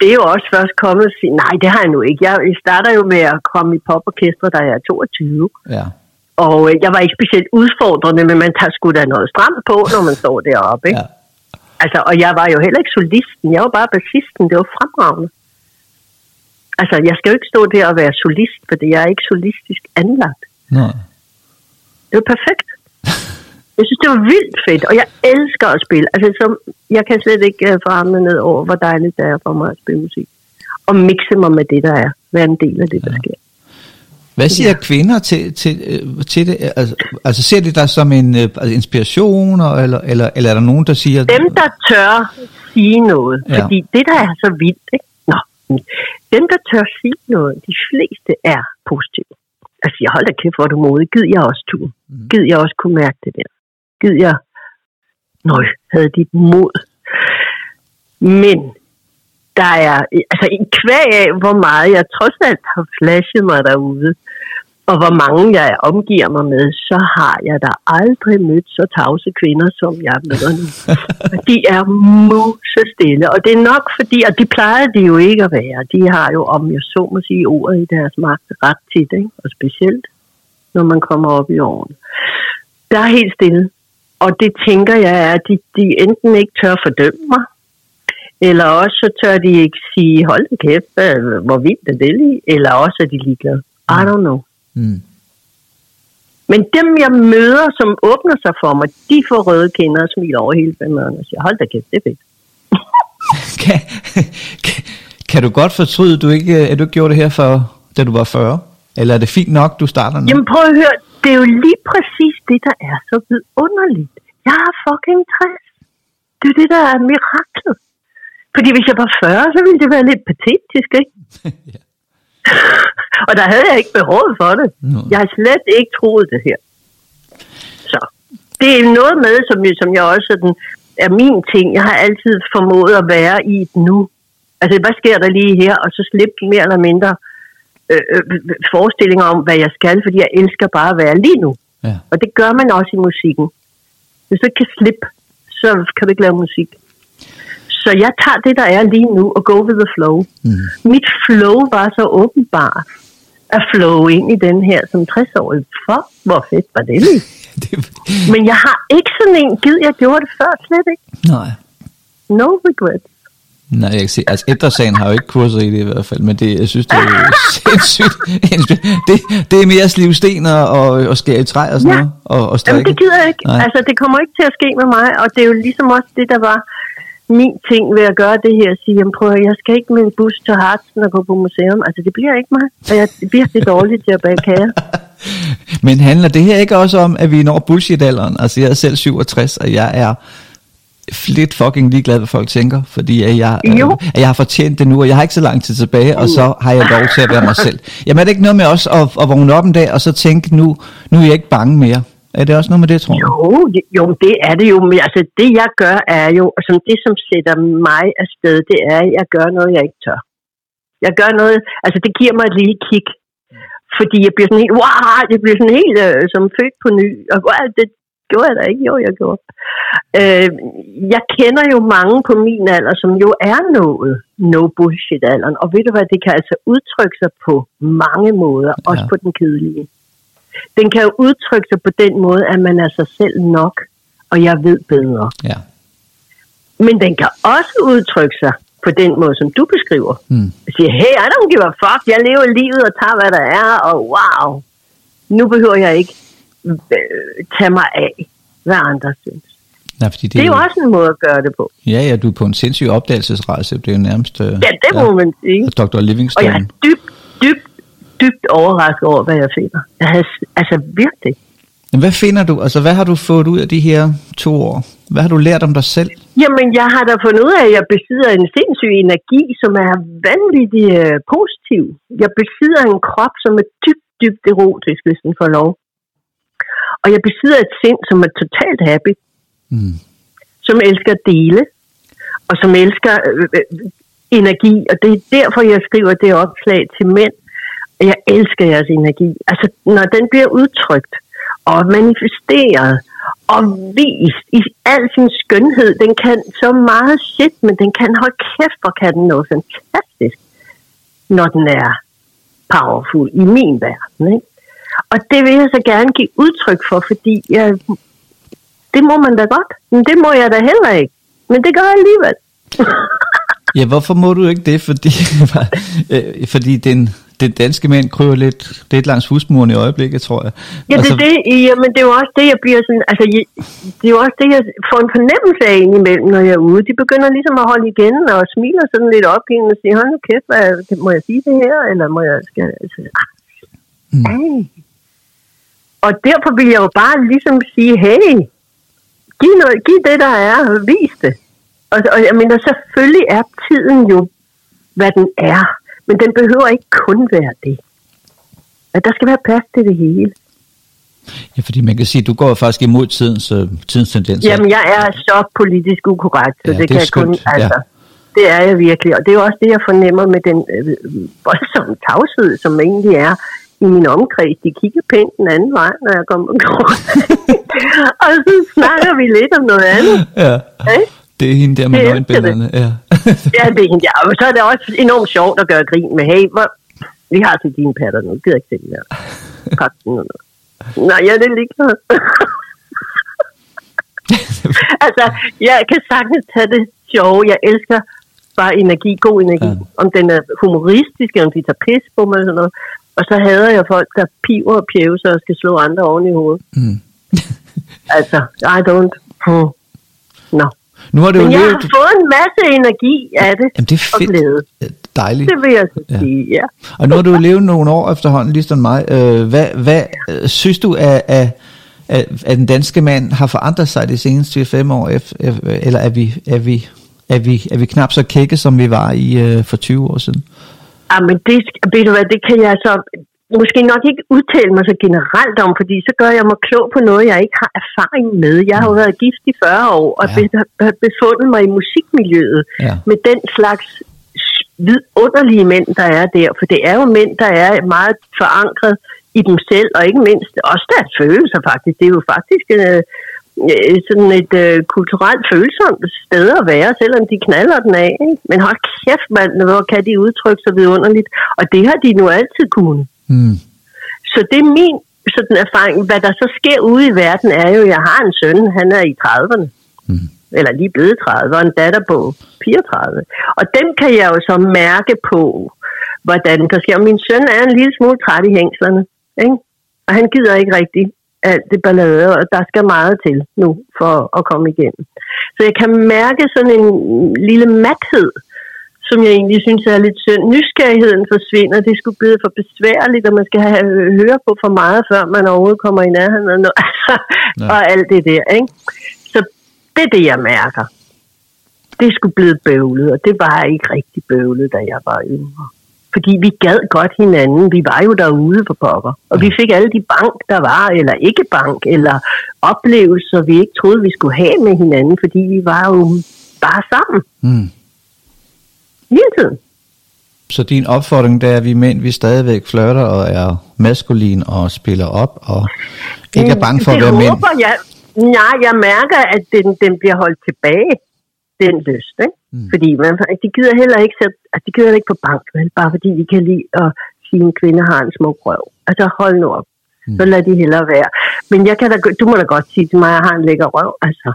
B: det er jo også først kommet... se- Nej, det har jeg nu ikke. Jeg starter jo med at komme i poporkestre, da jeg er 22.
A: Ja.
B: Og øh, jeg var ikke specielt udfordrende, men man tager sgu da noget stramt på, når man står deroppe. Ikke?
A: ja.
B: Altså, og jeg var jo heller ikke solisten. Jeg var bare bassisten. Det var fremragende. Altså, jeg skal jo ikke stå der og være solist, fordi jeg er ikke solistisk anlagt.
A: Nå.
B: Det var perfekt. Jeg synes, det var vildt fedt, og jeg elsker at spille. Altså, som, jeg kan slet ikke uh, ned over, hvor dejligt det er for mig at spille musik. Og mixe mig med det, der er. Være en del af det, der sker.
A: Hvad siger ja. kvinder til, til, øh, til det? Altså, altså ser de dig som en øh, altså inspiration, eller, eller, eller er der nogen, der siger...
B: Dem, der tør sige noget,
A: Ja.
B: ja. fordi det, der er så vildt, ikke? Nå, dem, der tør sige noget, de fleste er positive. Altså, jeg holder kæft, hvor du modig. Gid jeg også tur.
A: Mhm.
B: Gid jeg også kunne mærke det der. Gid jeg, nøj, havde dit mod. Men der er, altså i kvæg af, hvor meget jeg trods alt har flashet mig derude, og hvor mange jeg omgiver mig med, så har jeg da aldrig mødt så tavse kvinder, som jeg møder nu. De er muse stille, og det er nok fordi, og de plejer de jo ikke at være. De har jo, om jeg så må sige, ordet i deres magt ret tit, ikke? og specielt når man kommer op i årene. Der er helt stille. Og det tænker jeg er, at de, de enten ikke tør fordømme mig, eller også så tør de ikke sige, hold kæft, hvor vildt er det lige? Eller også er de ligeglade. I don't know.
A: Mm.
B: Men dem, jeg møder, som åbner sig for mig, de får røde kinder og smiler over hele femmeren og siger, hold da kæft, det er fedt.
A: Kan, kan, kan du godt fortryde, du ikke, at du ikke gjorde det her, for, da du var 40? Eller er det fint nok, du starter nu?
B: Jamen prøv at høre, det er jo lige præcis det, der er så vidunderligt. Jeg er fucking 60. Det er det, der er miraklet. Fordi hvis jeg var 40, så ville det være lidt patetisk, ikke?
A: Ja.
B: og der havde jeg ikke behovet for det.
A: Nå.
B: Jeg har slet ikke troet det her. Så det er noget med, som jeg, som jeg også sådan, er min ting. Jeg har altid formået at være i et nu. Altså, hvad sker der lige her? Og så slippe mere eller mindre øh, øh, forestillinger om, hvad jeg skal, fordi jeg elsker bare at være lige nu.
A: Ja.
B: Og det gør man også i musikken. Hvis du ikke kan slippe, så kan du ikke lave musik. Så jeg tager det, der er lige nu, og go with the flow.
A: Mm.
B: Mit flow var så åbenbart at flow ind i den her som 60-årig. For hvor fedt var det lige? Men jeg har ikke sådan en gid, jeg gjorde det før, slet ikke.
A: nej.
B: No regret.
A: Nej, jeg kan se. Altså, Ældresagen har jo ikke kurser i det i hvert fald, men det, jeg synes, det er sindssygt. det, det er mere slive sten og, og, og skære i træ og sådan
B: Ja.
A: noget, og, og
B: Jamen,
A: strikke.
B: det gider jeg ikke.
A: Nej.
B: Altså, det kommer ikke til at ske med mig, og det er jo ligesom også det, der var min ting ved at gøre det her. At sige, jamen, prøv at, jeg skal ikke med en bus til Hartsen og gå på museum. Altså, det bliver ikke mig. Og jeg er virkelig dårlig til at bage kager.
A: Men handler det her ikke også om, at vi når bullshit-alderen? Altså, jeg er selv 67, og jeg er lidt fucking ligeglad, hvad folk tænker, fordi at jeg, øh, at jeg har fortjent det nu, og jeg har ikke så lang tid tilbage, og så har jeg lov til at være mig selv. Jamen er det ikke noget med også at, at vågne op en dag, og så tænke, nu, nu er jeg ikke bange mere? Er det også noget med det, tror du?
B: Jo, jo, det er det jo. Men altså, det jeg gør er jo, altså det som sætter mig afsted, det er, at jeg gør noget, jeg ikke tør. Jeg gør noget, altså det giver mig et lille kick. Fordi jeg bliver sådan helt, wow, jeg bliver sådan helt øh, som født på ny. Og wow, det, gjorde jeg da ikke. Jo, jeg gjorde. Øh, jeg kender jo mange på min alder, som jo er nået no bullshit alderen. Og ved du hvad, det kan altså udtrykke sig på mange måder, ja. også på den kedelige. Den kan jo udtrykke sig på den måde, at man er sig selv nok, og jeg ved bedre.
A: Ja.
B: Men den kan også udtrykke sig på den måde, som du beskriver.
A: Mm.
B: Jeg siger, hey, I don't give a fuck, jeg lever livet og tager, hvad der er, og wow, nu behøver jeg ikke øh, tage mig af, hvad andre synes.
A: Nej, fordi det,
B: Det er jo også en måde at gøre det på.
A: Ja, ja, du er på en sindssyg opdagelsesrejse. Det er jo nærmest... Øh,
B: Ja, det må man sige.
A: Dr.
B: Og jeg
A: Livingstone.
B: er dybt, dybt, dybt overrasket over, hvad jeg finder. Jeg havde, altså virkelig.
A: Hvad finder du? Altså, hvad har du fået ud af de her to år? Hvad har du lært om dig selv?
B: Jamen, jeg har da fundet ud af, at jeg besidder en sindssyg energi, som er vanvittig øh, positiv. Jeg besidder en krop, som er dybt, dybt erotisk, hvis den får lov. Og jeg besidder et sind, som er totalt happy,
A: Mm.
B: som elsker at dele, og som elsker øh, øh, energi. Og det er derfor, jeg skriver det opslag til mænd. Jeg elsker jeres energi. Altså, når den bliver udtrykt og manifesteret og vist i al sin skønhed, den kan så meget shit, men den kan holde kæft, og kan den noget fantastisk, når den er powerful i min verden. Ikke? Og det vil jeg så gerne give udtryk for, fordi jeg, det må man da godt. Men det må jeg da heller ikke. Men det gør jeg alligevel.
A: Ja, hvorfor må du ikke det? Fordi, øh, fordi den, den danske mænd kryber lidt, lidt langs husmuren i øjeblikket, tror jeg.
B: Ja, det,
A: Altså,
B: er det, jamen, det er jo også det, jeg bliver sådan, altså, jeg, det er jo også det, jeg får en fornemmelse af indimellem, når jeg er ude. De begynder ligesom at holde igen og smiler sådan lidt op og siger, hold nu kæft, hvad, må jeg sige det her, eller må jeg, skal, altså, ah,
A: Mm.
B: hey. Og derfor vil jeg jo bare ligesom sige, hey, giv, noget, giv det, der er, vis det. Og, og jeg mener, selvfølgelig er tiden jo, hvad den er, men den behøver ikke kun være det. At der skal være plads til det hele.
A: ja, fordi man kan sige, at du går faktisk imod tidens, øh, tidens tendenser.
B: Jamen, jeg er så politisk ukorrekt, så
A: Ja, det
B: det, kan jeg kun...
A: skønt, ja.
B: Altså, Det er jeg virkelig, og det er også det, jeg fornemmer med den øh, voldsomme tavshed, som egentlig er i min omkreds. De kigger pænt den anden vej, når jeg kommer går. og så snakker vi lidt om noget andet.
A: Ja.
B: Ikke?
A: Det er hende der med nøgenbillerne. Ja.
B: Ja, det er, ja, og så er det også enormt sjovt at gøre grin med, hey, hvor, vi har til dine patter nu, gider ikke. Pak og noget. Nej, ja, det er ligeglad. altså, jeg kan sagtens tage det sjove. Jeg elsker bare energi, god energi.
A: Ja.
B: Om den er humoristisk, eller om de tager pis på mig, eller sådan noget. Og så hader jeg folk, der piver og pjævser og skal slå andre oven i hovedet.
A: Mm.
B: Altså, I don't. Hmm. No.
A: Nu har det jo
B: Men jeg
A: levet...
B: har fået en masse energi af det.
A: Jamen, det er
B: og
A: fedt.
B: glæde.
A: Ja, Dejligt.
B: Det vil jeg så
A: Ja.
B: sige, ja.
A: Og nu har du jo levet nogle år efterhånden, ligesom mig. Øh, hvad hvad øh, synes du, at, at, at, at den danske mand har forandret sig de seneste fem år? ef- ef- Eller er vi, er vi, er vi, er vi knap så kække, som vi var i øh, for 20 år siden?
B: Ah, men det, ved du hvad, det kan jeg så måske nok ikke udtale mig så generelt om, fordi så gør jeg mig klog på noget, jeg ikke har erfaring med. Jeg har jo været gift i 40 år, og
A: Ja.
B: har befundet mig i musikmiljøet
A: Ja.
B: med den slags vidunderlige mænd, der er der. For det er jo mænd, der er meget forankret i dem selv, og ikke mindst også deres følelser faktisk. Det er jo faktisk øh, øh, sådan et øh, kulturelt følsomt sted at være, selvom de knaller den af. Ikke? Men hold kæft, mand, hvor kan de udtrykke sig vidunderligt. Og det har de nu altid kunnet.
A: Mm.
B: Så det er min sådan erfaring. Hvad der så sker ude i verden er jo, at jeg har en søn, han er i 30'erne.
A: Mm.
B: Eller lige blevet 30, og en datter på 34. Og dem kan jeg jo så mærke på, hvordan der sker. Og min søn er en lille smule træt i hængslerne. Ikke? Og han gider ikke rigtigt alt det ballade, og der skal meget til nu for at komme igennem. Så jeg kan mærke sådan en lille mathed, som jeg egentlig synes er lidt synd. Nysgerrigheden forsvinder, det skulle blive for besværligt, og man skal have, høre på for meget, før man overhovedet kommer i nærheden noget, altså,
A: Ja.
B: og alt det der. Ikke? Så det er det, jeg mærker. Det skulle blive bøvlet, og det var ikke rigtig bøvlet, da jeg var yngre. Fordi vi gad godt hinanden. Vi var jo derude for pokker. Og vi fik alle de bank, der var, eller ikke bank, eller oplevelser, vi ikke troede, vi skulle have med hinanden, fordi vi var jo bare sammen
A: Mm.
B: Hele tiden.
A: Så din opfordring, det er, at vi mænd, vi stadigvæk flirter og er maskulin og spiller op, og ikke er bange for at være mænd.
B: håber Jeg, Nej, jeg mærker, at den, den bliver holdt tilbage, den lyst. Ikke? Mm. Fordi man, de gider heller ikke, så, altså, de gider ikke på bank, vel? bare fordi de kan lide at sige, at en kvinde har en smuk røv. Altså hold nu op. Mm. Så lad de hellere være. Men jeg kan da, du må da godt sige til mig, at jeg har en lækker røv. Altså.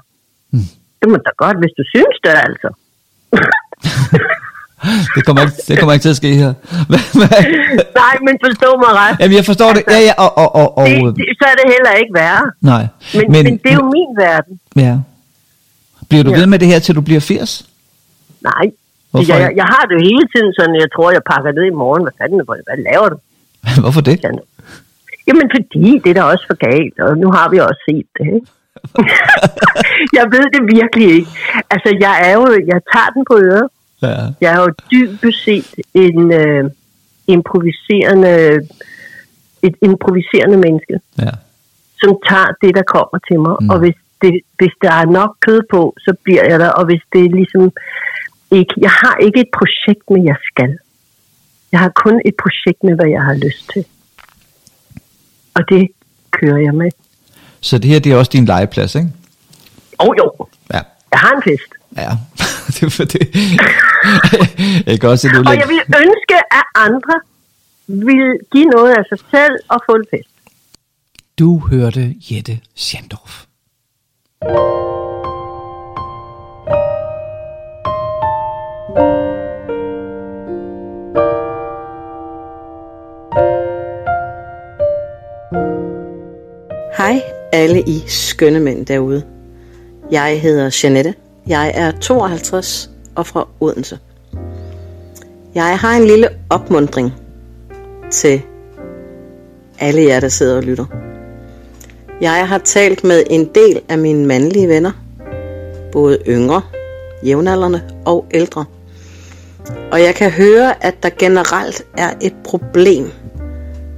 B: Mm. Det må da godt, hvis du synes det, altså.
A: det, kommer ikke, det kommer ikke til at ske her.
B: Nej, men forstå mig ret.
A: Jamen, jeg forstår altså, det. Ja, ja, og, og, og, og,
B: det, det, så er det heller ikke værre.
A: Nej.
B: Men, men, men det er jo min verden.
A: Ja. Bliver du ja. ved med det her, til du bliver 80?
B: Nej. Hvorfor? Jeg, jeg har det jo hele tiden sådan, jeg tror, jeg pakker det i morgen. Hvad fanden, hvad laver du?
A: Hvorfor det?
B: Jamen, fordi det er da også for galt, og nu har vi også set det, ikke? jeg ved det virkelig ikke. Altså, jeg er jo, jeg tager den på øret. Ja. Jeg er jo dybest set en øh, improviserende, et improviserende menneske,
A: ja.
B: som tager det, der kommer til mig. Mm. Og hvis, det, hvis der er nok kød på, så bliver jeg der. Og hvis det er ligesom ikke... Jeg har ikke et projekt med, jeg skal. Jeg har kun et projekt med, hvad jeg har lyst til. Og det kører jeg med.
A: Så det her, det er også din legeplads, ikke?
B: Åh oh, jo.
A: Ja.
B: Jeg har en fest.
A: Ja, det er for det. jeg kan også
B: Og jeg vil ønske, at andre vil give noget af sig selv og få en fest.
A: Du hørte Jette Schandorf.
C: Hej alle I skønne mænd derude. Jeg hedder Janette. Jeg er 52 og fra Odense. Jeg har en lille opmundring til alle jer, der sidder og lytter. Jeg har talt med en del af mine mandlige venner, både yngre, jævnaldrende og ældre. Og jeg kan høre, at der generelt er et problem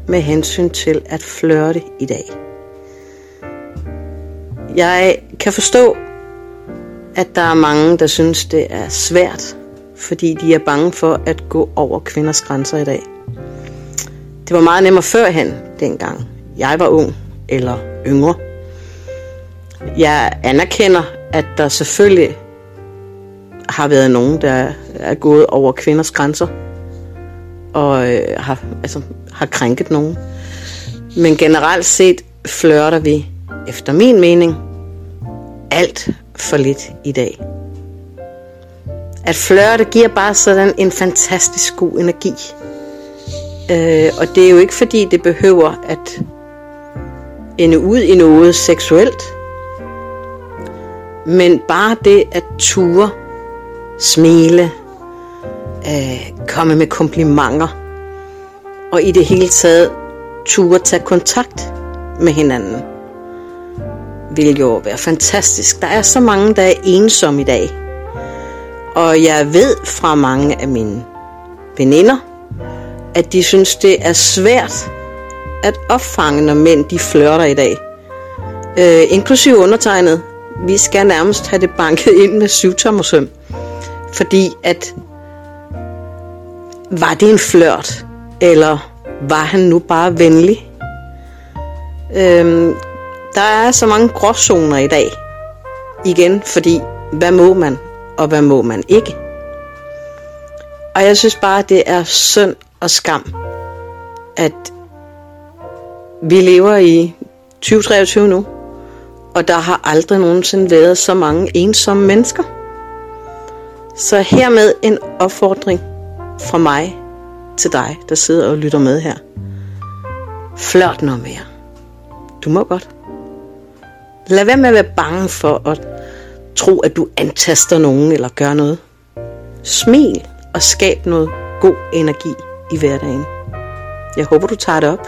C: med hensyn til at flørte i dag. Jeg kan forstå, at der er mange, der synes, det er svært, fordi de er bange for at gå over kvinders grænser i dag. Det var meget nemmere førhen, dengang jeg var ung eller yngre. Jeg anerkender, at der selvfølgelig har været nogen, der er gået over kvinders grænser og øh, har, altså, har krænket nogen. Men generelt set flørter vi, efter min mening, alt for lidt i dag. At flørte giver bare sådan en fantastisk god energi. Øh, og det er jo ikke fordi, det behøver at ende ud i noget seksuelt. Men bare det at ture, smile, øh, komme med komplimenter, og i det hele taget ture tage kontakt med hinanden, vil jo være fantastisk. Der er så mange, der er ensomme i dag. Og jeg ved fra mange af mine veninder, at de synes, det er svært at opfange, når mænd de flørter i dag. Øh, inklusive undertegnet. Vi skal nærmest have det banket ind med syvtommersøm. Fordi at, var det en flørt? Eller var han nu bare venlig? Øhm, der er så mange gråzoner i dag. Igen, fordi hvad må man, og hvad må man ikke? Og jeg synes bare, det er synd og skam, at vi lever i 2023 nu, og der har aldrig nogensinde været så mange ensomme mennesker. Så hermed en opfordring fra mig til dig, der sidder og lytter med her. Flørt noget mere. Du må godt. Lad være med at være bange for at tro, at du antaster nogen eller gør noget. Smil og skab noget god energi i hverdagen. Jeg håber, du tager det op.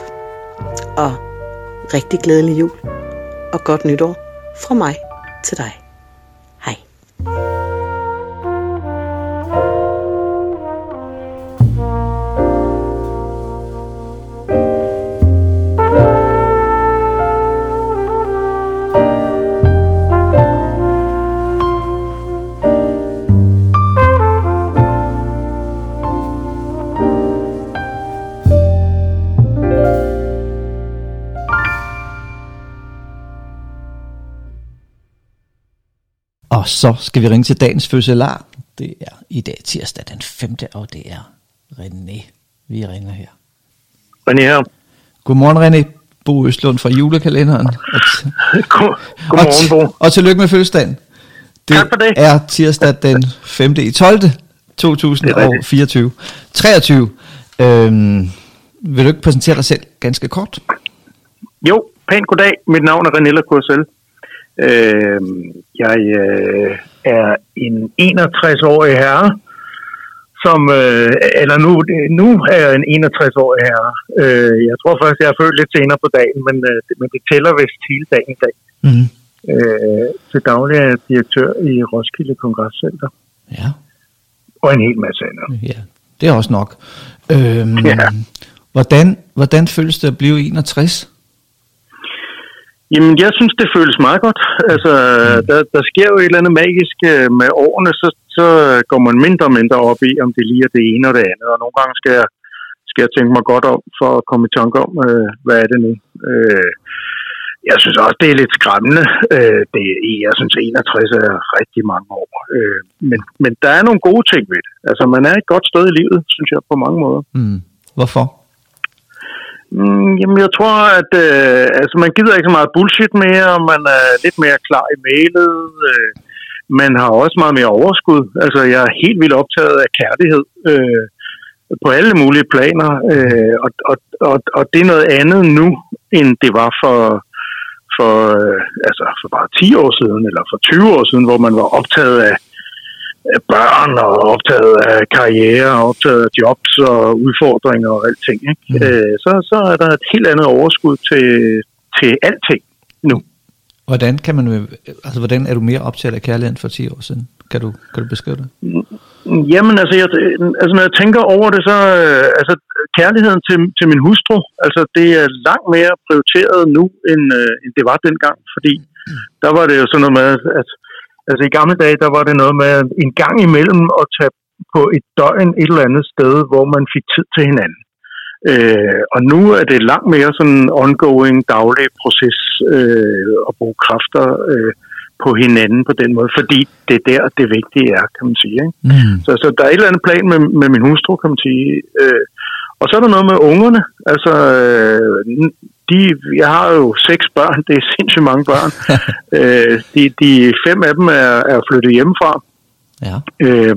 C: Og rigtig glædelig jul og godt nytår fra mig til dig. Hej.
A: Og så skal vi ringe til dagens fødselar. Det er i dag tirsdag den 5. og det er René. Vi ringer her.
D: René her.
A: Godmorgen René. Bo Østlund fra julekalenderen.
D: God, godmorgen, Bo.
A: Og, og tillykke med fødselsdagen.
D: Det, tak for det.
A: er tirsdag den 5. i 12. 2024. 23. Øhm, vil du ikke præsentere dig selv ganske kort?
D: Jo, pænt goddag. Mit navn er Renella Kursel. Øh, jeg øh, er en 61-årig herre, som, øh, eller nu, nu er jeg en 61-årig herre. Øh, jeg tror først, jeg er født lidt senere på dagen, men, øh, men det tæller vist hele dagen i dag. Mm. Øh, til daglig er jeg direktør i Roskilde Kongresscenter.
A: Ja.
D: Og en hel masse andet.
A: Ja, det er også nok. Øhm, ja. hvordan, hvordan føles det at blive 61?
D: Jamen, jeg synes, det føles meget godt. Altså, mm. der, der sker jo et eller andet magisk øh, med årene, så, så går man mindre og mindre op i, om det lige er det ene og det andet. Og nogle gange skal jeg, skal jeg tænke mig godt om, for at komme i tanke om, øh, hvad er det nu. Øh, jeg synes også, det er lidt skræmmende. Øh, det, jeg synes, 61 er rigtig mange år. Øh, men, men der er nogle gode ting ved det. Altså, man er et godt sted i livet, synes jeg, på mange måder.
A: Mm. Hvorfor?
D: Mm, jamen, jeg tror, at øh, altså, man gider ikke så meget bullshit mere, og man er lidt mere klar i mailet. Øh, man har også meget mere overskud. Altså, jeg er helt vildt optaget af kærlighed øh, på alle mulige planer, øh, og, og, og, og det er noget andet nu, end det var for, for, øh, altså for bare 10 år siden, eller for 20 år siden, hvor man var optaget af, af børn, og optaget af karriere, og optaget af jobs og udfordringer og alting. Ikke? Mm. Øh, så, så er der et helt andet overskud til, til alting nu.
A: Hvordan kan man, altså hvordan er du mere optaget af kærligheden for 10 år siden? Kan du, kan du beskrive det?
D: Jamen, altså, jeg, altså, når jeg tænker over det, så øh, altså, kærligheden til, til min hustru, altså, det er langt mere prioriteret nu, end, øh, end det var dengang, fordi mm. der var det jo sådan noget med, at altså, i gamle dage, der var det noget med en gang imellem at tage på et døgn et eller andet sted, hvor man fik tid til hinanden. Øh, og nu er det langt mere sådan en ongoing, daglig proces øh, at bruge kræfter øh, på hinanden på den måde, fordi det er der, det vigtige er, kan man sige. Ikke? Mm. Så, så der er et eller andet plan med, med min hustru, kan man sige. Øh, og så er der noget med ungerne. Altså, øh, de, jeg har jo seks børn, det er sindssygt mange børn. øh, de, de fem af dem er, er flyttet hjemmefra.
A: Ja.
D: Øh,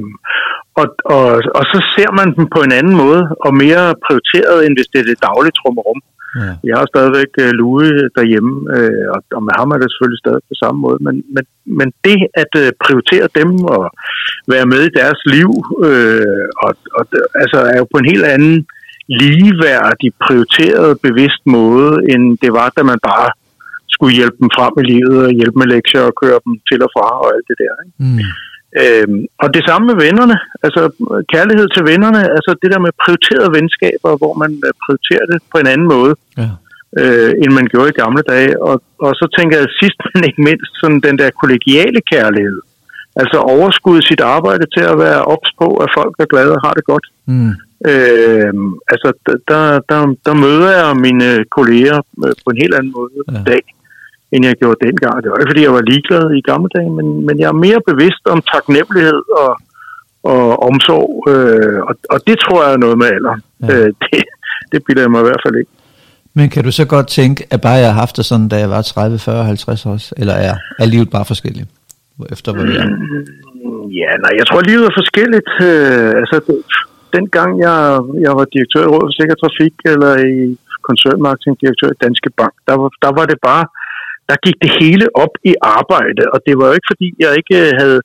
D: og, og, og så ser man dem på en anden måde, og mere prioriteret, end hvis det er det daglige trummerum. Ja. Jeg har stadigvæk uh, Louis derhjemme, uh, og, og med ham er det selvfølgelig stadig på samme måde. Men, men, men det at uh, prioritere dem og være med i deres liv, uh, og, og, altså, er jo på en helt anden ligeværdig, prioriteret, bevidst måde, end det var, da man bare skulle hjælpe dem frem i livet og hjælpe med lektier og køre dem til og fra og alt det der. Ikke? Mm. Øhm, og det samme med vennerne, altså kærlighed til vennerne, altså det der med prioriterede venskaber, hvor man øh, prioriterer det på en anden måde, ja. øh, end man gjorde i gamle dage. Og, og så tænker jeg sidst, men ikke mindst, sådan den der kollegiale kærlighed. Altså overskud sit arbejde til at være ops på, at folk er glade og har det godt. Mm. Øh, altså der, der, der møder jeg mine kolleger øh, på en helt anden måde ja. i dag end jeg gjorde dengang. Det var ikke, fordi jeg var ligeglad i gamle dage, men, men jeg er mere bevidst om taknemmelighed og, og omsorg, øh, og, og det tror jeg er noget med alderen. Ja. Øh, det, det bilder jeg mig i hvert fald ikke.
A: Men kan du så godt tænke, at bare jeg har haft det sådan, da jeg var 30, 40, 50 år, eller er, er livet bare forskelligt? Efter hvad det er?
D: Mm, ja, nej, jeg tror, livet er forskelligt. Øh, altså, dengang jeg, jeg var direktør i Rådet for Sikker Trafik, eller i koncernmarketingdirektør i Danske Bank, der var, der var det bare der gik det hele op i arbejde, og det var jo ikke fordi, jeg ikke øh, havde,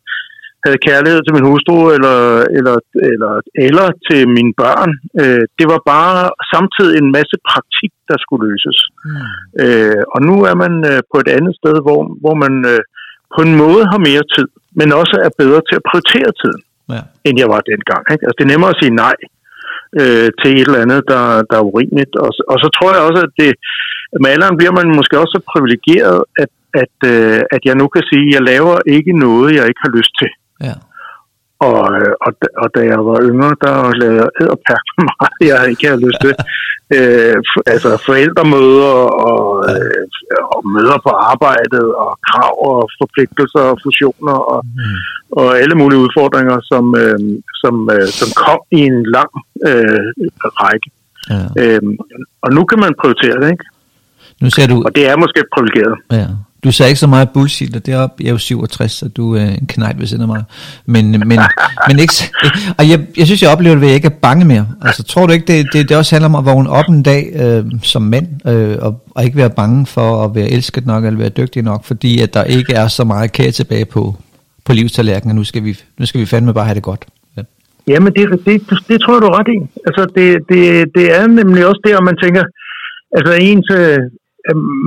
D: havde kærlighed til min hustru eller, eller, eller, eller til mine børn. Øh, det var bare samtidig en masse praktik, der skulle løses. Mm. Øh, og nu er man øh, på et andet sted, hvor, hvor man øh, på en måde har mere tid, men også er bedre til at prioritere tiden, ja. end jeg var dengang. Ikke? Altså, det er nemmere at sige nej øh, til et eller andet, der, der er urimeligt. Og, og så tror jeg også, at det, med alderen bliver man måske også så privilegeret, at, at, øh, at jeg nu kan sige, at jeg laver ikke noget, jeg ikke har lyst til. Ja. Og, og, og da jeg var yngre, der lavede jeg æderpærk meget, jeg ikke havde lyst til. Øh, altså forældremøder og, øh, og møder på arbejdet og krav og forpligtelser og fusioner og, mm. og alle mulige udfordringer, som, øh, som, øh, som kom i en lang øh, række. Ja. Øhm, og nu kan man prioritere det, ikke?
A: Nu ser du...
D: Og det er måske privilegeret.
A: Ja. Du sagde ikke så meget bullshit, og det er op, jeg er jo 67, så du er en knejt ved siden af mig. Men, men, men ikke, og jeg, jeg synes, jeg oplever det ved, at jeg ikke er bange mere. Altså, tror du ikke, det, det, det også handler om at vågne op en dag øh, som mænd, øh, og, og ikke være bange for at være elsket nok, eller være dygtig nok, fordi at der ikke er så meget kage tilbage på, på livstallerkenen, nu skal vi, nu skal vi fandme bare have det godt. Ja.
D: Jamen, det, det, det, det tror jeg, du er ret i. Altså, det, det, det er nemlig også der, man tænker, altså ens, øh,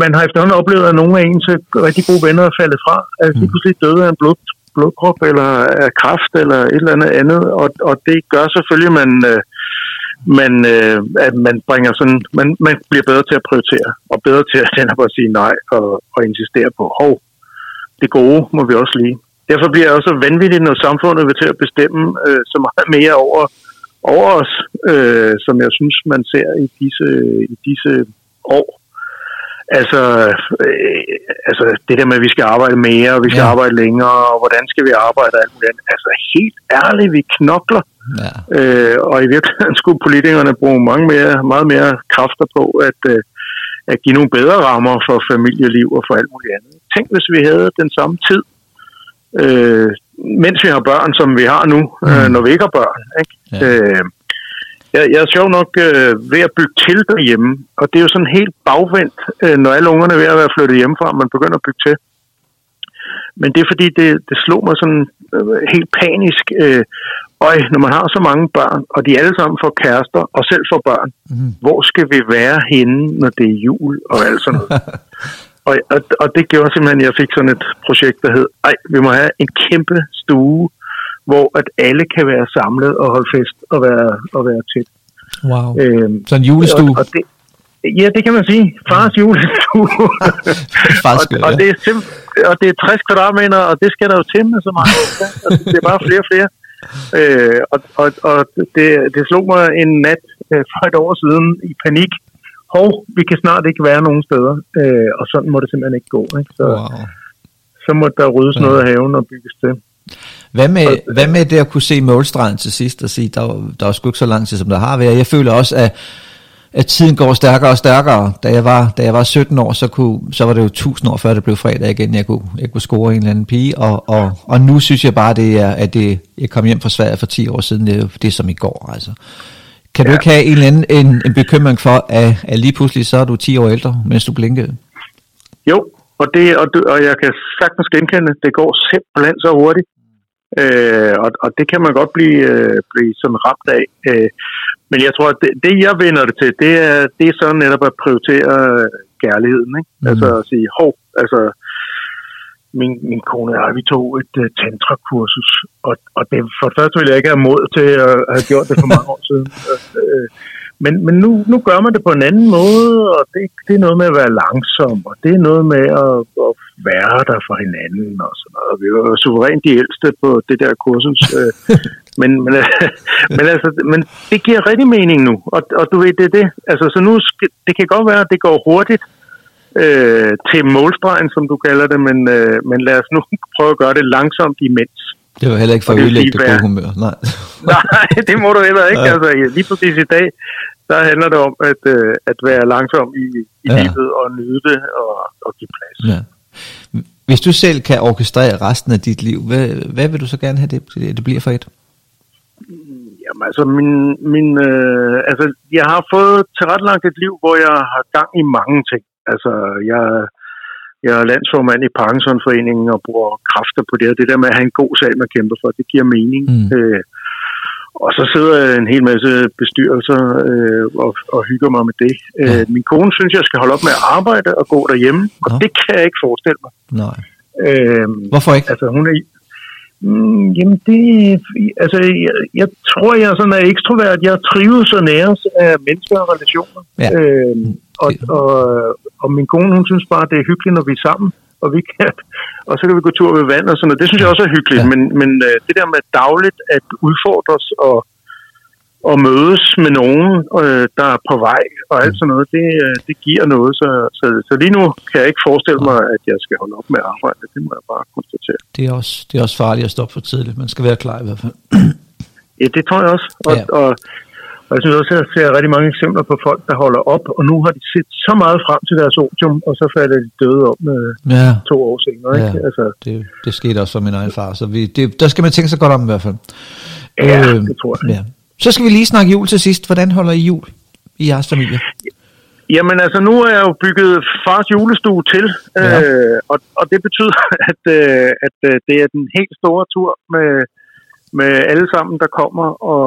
D: man har efterhånden oplevet, at nogle af ens rigtig gode venner er faldet fra. Altså, de mm. pludselig døde af en blod, blodprop eller af kræft eller et eller andet andet. Og, og det gør selvfølgelig, at man, øh, man, øh, at man bringer sådan, man, man bliver bedre til at prioritere, og bedre til at, at sige nej og, og insistere på, hov, det gode må vi også lige. Derfor bliver det også vanvittigt, når samfundet vil til at bestemme øh, så meget mere over, over os, øh, som jeg synes, man ser i disse, i disse år. Altså, øh, altså det der med, at vi skal arbejde mere, og vi skal ja. arbejde længere, og hvordan skal vi arbejde alt muligt. Altså helt ærligt, vi knokler. Ja. Øh, og i virkeligheden skulle politikerne bruge mange mere, meget mere kræfter på at, øh, at give nogle bedre rammer for familieliv og for alt muligt andet. Tænk, hvis vi havde den samme tid, øh, mens vi har børn, som vi har nu, mm. øh, når vi ikke har børn. Ikke? Ja. Øh, jeg, jeg er sjov nok øh, ved at bygge til derhjemme, og det er jo sådan helt bagvendt, øh, når alle ungerne er ved at være flyttet hjemmefra, man begynder at bygge til. Men det er fordi, det, det slog mig sådan øh, helt panisk. Øh, og når man har så mange børn, og de alle sammen får kærester, og selv får børn, mm. hvor skal vi være henne, når det er jul og alt sådan noget? og, og, og det gjorde simpelthen, at jeg fik sådan et projekt, der hed, ej, vi må have en kæmpe stue, hvor at alle kan være samlet og holde fest og være, og være tæt.
A: Wow. Øhm, så en julestue? Og, og det,
D: ja, det kan man sige. Fars mm. julestue. Fars, og, og, det er og det er 60 kvadratmeter, og det skal der jo til med så meget. altså, det er bare flere og flere. Øh, og og, og det, det slog mig en nat øh, for et år siden i panik. Hov, vi kan snart ikke være nogen steder, øh, og sådan må det simpelthen ikke gå. Ikke? Så, wow. så må der ryddes ja. noget af haven og bygges til.
A: Hvad med, hvad med det at kunne se målstregen til sidst og sige, der, der er sgu ikke så lang tid, som der har været. Jeg føler også, at, at tiden går stærkere og stærkere. Da jeg var, da jeg var 17 år, så, kunne, så var det jo 1000 år før det blev fredag igen, jeg kunne, jeg kunne score en eller anden pige. Og, og, og nu synes jeg bare, det er, at det, jeg kom hjem fra Sverige for 10 år siden, det er, det er som i går. Altså. Kan ja. du ikke have en eller anden en, en bekymring for, at, at lige pludselig så er du 10 år ældre, mens du blinkede?
D: Jo, og, det, og, og jeg kan sagtens genkende, det går simpelthen så hurtigt. Øh, og, og det kan man godt blive, øh, blive sådan ramt af. Øh, men jeg tror, at det, det jeg vinder det til, det er, det er sådan netop at prioritere kærligheden. Ikke? Mm. Altså at sige, hov, altså min, min kone og jeg, vi tog et uh, tantra-kursus, og, og det, for det første ville jeg ikke have mod til at have gjort det for mange år siden. Uh, men, men nu, nu gør man det på en anden måde, og det, det er noget med at være langsom, og det er noget med at, at være der for hinanden og sådan noget. Vi var suverænt de ældste på det der kursus. Øh, men, men, men, altså, men det giver rigtig mening nu, og, og du ved, det er det. Altså, så nu, det kan godt være, at det går hurtigt øh, til målstregen, som du kalder det, men, øh, men lad os nu prøve at gøre det langsomt imens.
A: Det var heller ikke for at ødelægge det gode humør. Nej.
D: Nej, det må du heller ikke. Altså, lige præcis i dag, der handler det om at, øh, at være langsom i, i ja. livet og nyde det og, og give plads. Ja.
A: Hvis du selv kan orkestrere resten af dit liv, hvad, hvad vil du så gerne have, det, det bliver for et?
D: Jamen altså, min, min, øh, altså, jeg har fået tilrettelagt et liv, hvor jeg har gang i mange ting. Altså, jeg, jeg er landsformand i Parkinsonforeningen og bruger kræfter på det, og det der med at have en god sag, man kæmper for, det giver mening. Mm. Øh, og så sidder en hel masse bestyrelser øh, og, og hygger mig med det. Ja. Øh, min kone synes, jeg skal holde op med at arbejde og gå derhjemme, og ja. det kan jeg ikke forestille mig.
A: Nej. Øh, Hvorfor ikke?
D: Altså, hun er... Mm, jamen, det... Altså, jeg, jeg tror, jeg er sådan en ekstrovert. Jeg trives så næres af mennesker og relationer. Ja. Øh, og, og, og min kone, hun synes bare, det er hyggeligt, når vi er sammen og vi kan, og så kan vi gå tur ved vand og sådan noget. Det synes jeg også er hyggeligt, ja. men, men øh, det der med dagligt at udfordres og, at mødes med nogen, øh, der er på vej og alt sådan noget, det, øh, det giver noget. Så, så, så lige nu kan jeg ikke forestille mig, at jeg skal holde op med at arbejde. Det må jeg bare konstatere.
A: Det er også, det er også farligt at stoppe for tidligt. Man skal være klar i hvert fald.
D: Ja, det tror jeg også. Og,
A: Ja.
D: og, og jeg synes også, at jeg ser rigtig mange eksempler på folk, der holder op, og nu har de set så meget frem til deres otium, og så falder de døde om øh,
A: Ja,
D: to år senere. Ikke?
A: Ja.
D: Altså,
A: det, det skete også for min egen far. Så vi, det, der skal man tænke sig godt om i hvert fald.
D: Ja, det tror jeg.
A: Ja. Så skal vi lige snakke jul til sidst. Hvordan holder I jul i jeres familie?
D: Jamen altså, nu er jeg jo bygget fars julestue til,
A: ja.
D: øh, og, og det betyder, at, øh, at øh, det er den helt store tur med, med alle sammen, der kommer, og,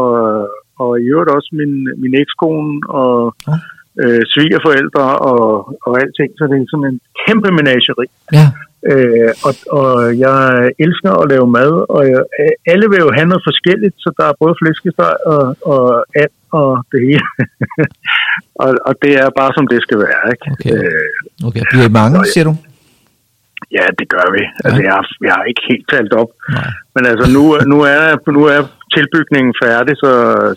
D: og i øvrigt også min, min ekskone og
A: Ja.
D: øh, svigerforældre og, og alting, så det er sådan en kæmpe menageri.
A: Ja,
D: Øh, og, og jeg elsker at lave mad, og jeg, alle vil jo have noget forskelligt, så der er både flæskesteg og, og and og det hele. og, og det er bare som det skal være, ikke?
A: Okay.
D: Øh,
A: okay. Bliver I mange, siger du?
D: Ja, det gør vi. Altså, jeg, har- jeg har ikke helt talt op.
A: Nej.
D: Men altså, nu, nu, er, nu er tilbygningen færdig, så,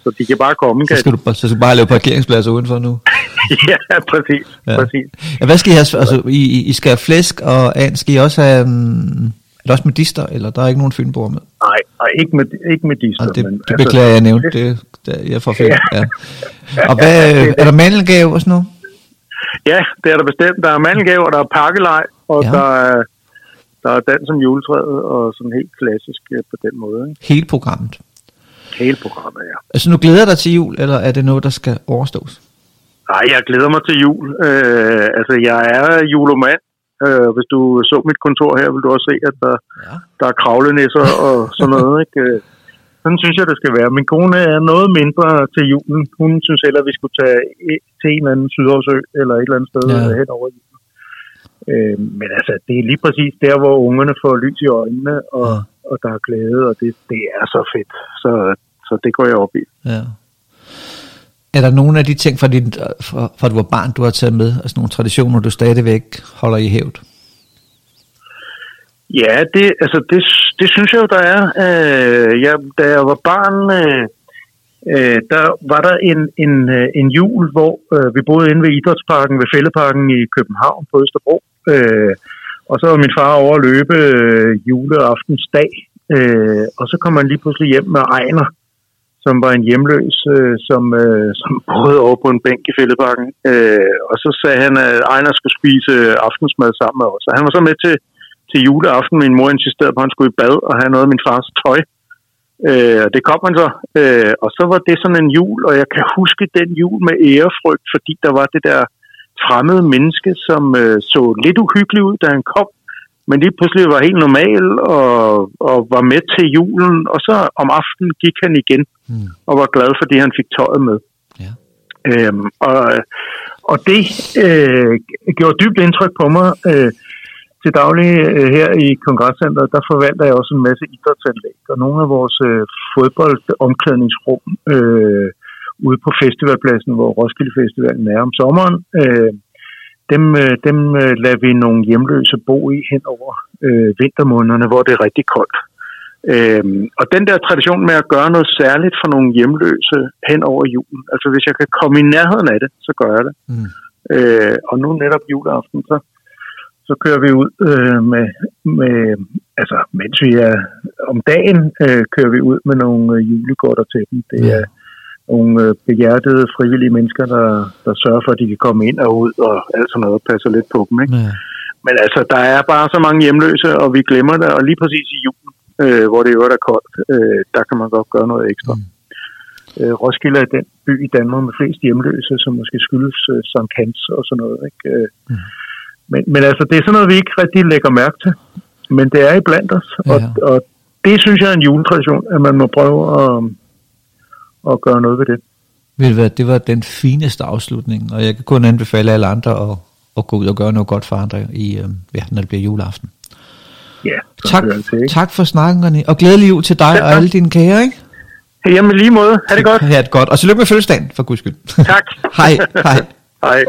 D: så de kan bare komme.
A: Så skal, du, bare- så skal du bare lave parkeringspladser udenfor nu.
D: ja, præcis.
A: Ja.
D: Ja. præcis.
A: Ja, hvad skal I have? Altså, I, I- skal have flæsk og and. Skal I også have... Um, er det også med dister, eller der er ikke nogen fynboer med?
D: Nej, nej, ikke med, ikke med
A: Og det,
D: men,
A: det beklager jeg, nævnte. Det, det, jeg får fedt. Ja. Og hvad, er der mandelgave og sådan noget?
D: Ja, det er der bestemt. Der er mandelgave, og der er pakkelej, og
A: Ja.
D: der, er, der er dans som juletræet, og sådan helt klassisk øh, på den måde. Ikke?
A: Hele programmet.
D: Hele programmet, ja.
A: Altså, nu glæder dig til jul, eller er det noget, der skal overstås?
D: Nej, jeg glæder mig til jul. Øh, altså, jeg er julemand. Øh, hvis du så mit kontor her, vil du også se, at der,
A: Ja.
D: der er kravlenisser og sådan noget. Ikke? Øh, Sådan synes jeg, det skal være. Min kone er noget mindre til julen. Hun synes heller, at vi skulle tage i- til en eller anden Sydhavsø eller et eller andet sted
A: Ja.
D: ja. hen over julen. Øh, men altså, det er lige præcis der, hvor ungerne får lys i øjnene, og,
A: ja.
D: og der er glæde, og det, det er så fedt. Så, så det går jeg op i.
A: Ja. Er der nogle af de ting fra, din, fra, fra du var barn, du har taget med? Altså nogle traditioner, du stadigvæk holder i hævd?
D: Ja, det, altså det, det synes jeg jo, der er. Øh, jeg, da jeg var barn, øh, øh der var der en, en, øh, en jul, hvor øh, vi boede inde ved Idrætsparken, ved Fælleparken i København på Østerbro. Øh, og så var min far over at løbe øh, juleaftensdag, øh, og så kom han lige pludselig hjem med Ejner, som var en hjemløs, øh, som, øh, som boede over på en bænk i Fælleparken. Øh, og så sagde han, at Ejner skulle spise aftensmad sammen med os. Og han var så med til til juleaften. Min mor insisterede på, at han skulle i bad og have noget af min fars tøj. Øh, og det kom han så. Øh, og så var det sådan en jul, og jeg kan huske den jul med ærefrygt, fordi der var det der fremmede menneske, som øh, så lidt uhyggelig ud, da han kom, men lige pludselig var helt normal og, og var med til julen, og så om aftenen gik han igen
A: Mm.
D: og var glad, fordi han fik tøjet med.
A: Ja.
D: Øhm, og, og det øh, gjorde dybt indtryk på mig. Øh, til daglig øh, her i Kongresscenteret, der forvalter jeg også en masse idrætsanlæg, og nogle af vores øh, fodboldomklædningsrum øh, ude på festivalpladsen, hvor Roskilde Festivalen er om sommeren, øh, dem, øh, dem øh, lader vi nogle hjemløse bo i hen over øh, vintermånederne, hvor det er rigtig koldt. Øhm, og den der tradition med at gøre noget særligt for nogle hjemløse hen over julen, altså hvis jeg kan komme i nærheden af det, så gør jeg det.
A: Mm.
D: Øh, og nu netop juleaften, så, så kører vi ud øh, med, med, altså mens vi er om dagen, øh, kører vi ud med nogle øh, julegodter til dem. Det
A: Ja.
D: er nogle øh, behjertede, frivillige mennesker, der, der sørger for, at de kan komme ind og ud og alt sådan noget, og passer lidt på dem. Ikke?
A: Ja.
D: Men altså, der er bare så mange hjemløse, og vi glemmer det, og lige præcis i julen, øh, hvor det jo er koldt, øh, der kan man godt gøre noget ekstra.
A: Mm.
D: Mm. Øh, Roskilde er den by i Danmark med flest hjemløse, som måske skyldes øh, Sankt Hans og sådan noget. Ikke? Øh,
A: Mm.
D: Men, men altså, det er sådan noget, vi ikke rigtig lægger mærke til. Men det er i blandt os, og,
A: Ja.
D: og det synes jeg er en juletradition, at man må prøve at, at gøre noget ved det.
A: Ved du hvad, det var den fineste afslutning, og jeg kan kun anbefale alle andre at, at gå ud og gøre noget godt for andre, i, øh, ja, når det bliver juleaften.
D: Ja, så
A: Tak,
D: det
A: tak for snakken, René, og glædelig jul til dig
D: Selv
A: og alle dine kære, ikke?
D: Jamen lige måde. Ha' det godt.
A: Ja, det godt. Og tillykke med fødselsdagen, for guds skyld.
D: Tak.
A: hej, hej.
D: Hej.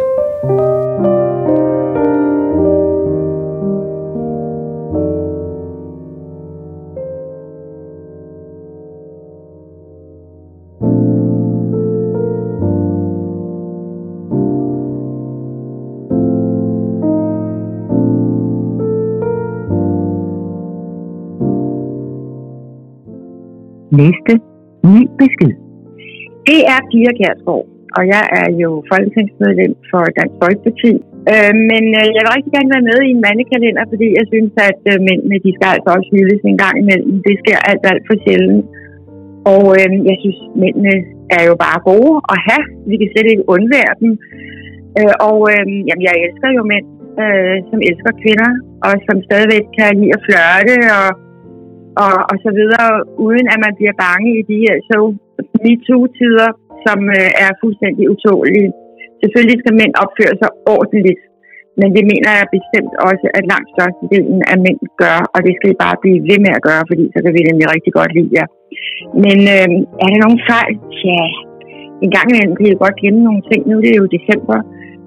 E: Næste ny besked. Det er Pia Kjærsgaard, og jeg er jo folketingsmedlem for Dansk Folkeparti. Øh, men øh, jeg vil rigtig gerne være med i en mandekalender, fordi jeg synes, at øh, mændene de skal altså også hyldes en gang imellem. Det sker alt, alt for sjældent. Og øh, jeg synes, mændene er jo bare gode at have. Vi kan slet ikke undvære dem. Øh, og øh, jamen, jeg elsker jo mænd, øh, som elsker kvinder, og som stadigvæk kan lide at flørte og, og, og så videre, uden at man bliver bange i de her så MeToo-tider, som øh, er fuldstændig utålige. Selvfølgelig skal mænd opføre sig ordentligt, men det mener jeg bestemt også, at langt størstedelen af mænd gør, og det skal I bare blive ved med at gøre, fordi så kan vi nemlig rigtig godt lide jer. Men øh, er der nogen fejl? Ja, en gang imellem kan I godt glemme nogle ting. Nu er det jo december,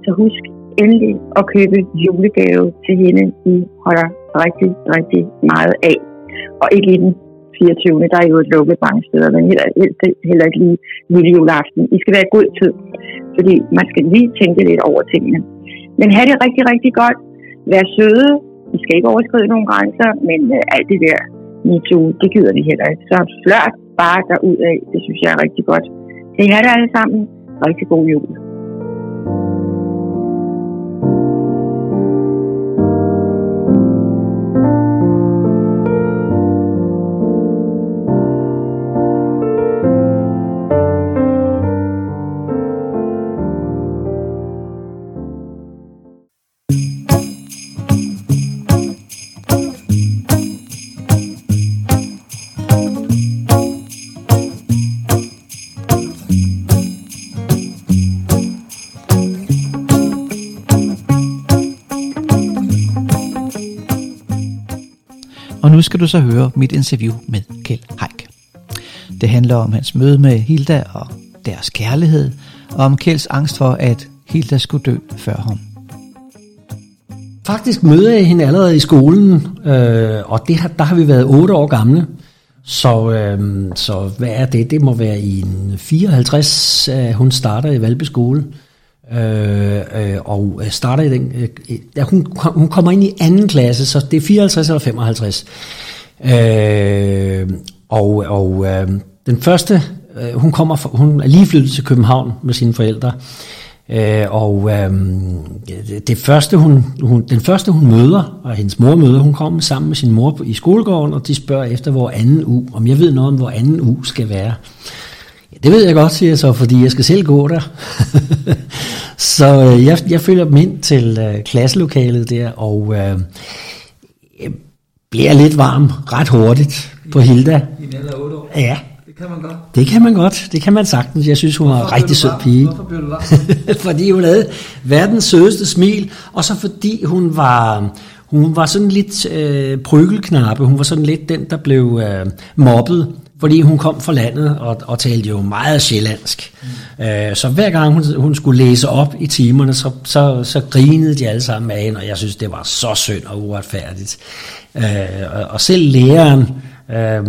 E: så husk endelig at købe julegave til hende, I holder rigtig, rigtig meget af. Og ikke i den 24. Der er jo et lukket mange steder, men heller, heller ikke lige lille juleaften. I skal være i god tid, fordi man skal lige tænke lidt over tingene. Men have det rigtig, rigtig godt. Vær søde. I skal ikke overskride nogen grænser, men øh, alt det der MeToo, det gider vi heller ikke. Så flørt bare af. Det synes jeg er rigtig godt. Så I have det alle sammen. Rigtig god jul.
A: Skal du så høre mit interview med Kjeld Heik. Det handler om hans møde med Hilda og deres kærlighed, og om Kjelds angst for, at Hilda skulle dø før ham.
F: Faktisk møder jeg hende allerede i skolen, øh, og det har, der har vi været otte år gamle. Så, øh, så hvad er det? Det må være i 54, øh, hun starter i Valby skole. Øh, øh, og øh, starter i den, øh, ja, hun, hun kommer ind i anden klasse, så det er 54 eller 55. Øh, og og øh, den første, øh, hun kommer fra, hun er lige flyttet til København med sine forældre, øh, og øh, det, første hun, hun, den første hun møder, og hendes mor møder, hun kommer sammen med sin mor i skolegården, og de spørger efter, hvor anden u, om jeg ved noget om, hvor anden u skal være. Ja, det ved jeg godt, siger jeg så, fordi jeg skal selv gå der. så øh, jeg, jeg følger dem ind til øh, klasselokalet der, og øh, bliver lidt varm ret hurtigt på Hilda.
A: I en alder af 8 år?
F: Ja.
A: Det kan man godt.
F: Det kan man godt. Det kan man sagtens. Jeg synes, hun var en rigtig sød pige.
A: Hvorfor blev du varm?
F: fordi hun havde verdens sødeste smil, og så fordi hun var... Hun var sådan lidt øh, prygelknappe. Hun var sådan lidt den, der blev øh, mobbet fordi hun kom fra landet og, og talte jo meget sjællandsk. Mm. Øh, så hver gang hun, hun skulle læse op i timerne, så, så, så grinede de alle sammen af hende, og jeg synes, det var så synd og uretfærdigt. Øh, og, og selv læreren øh,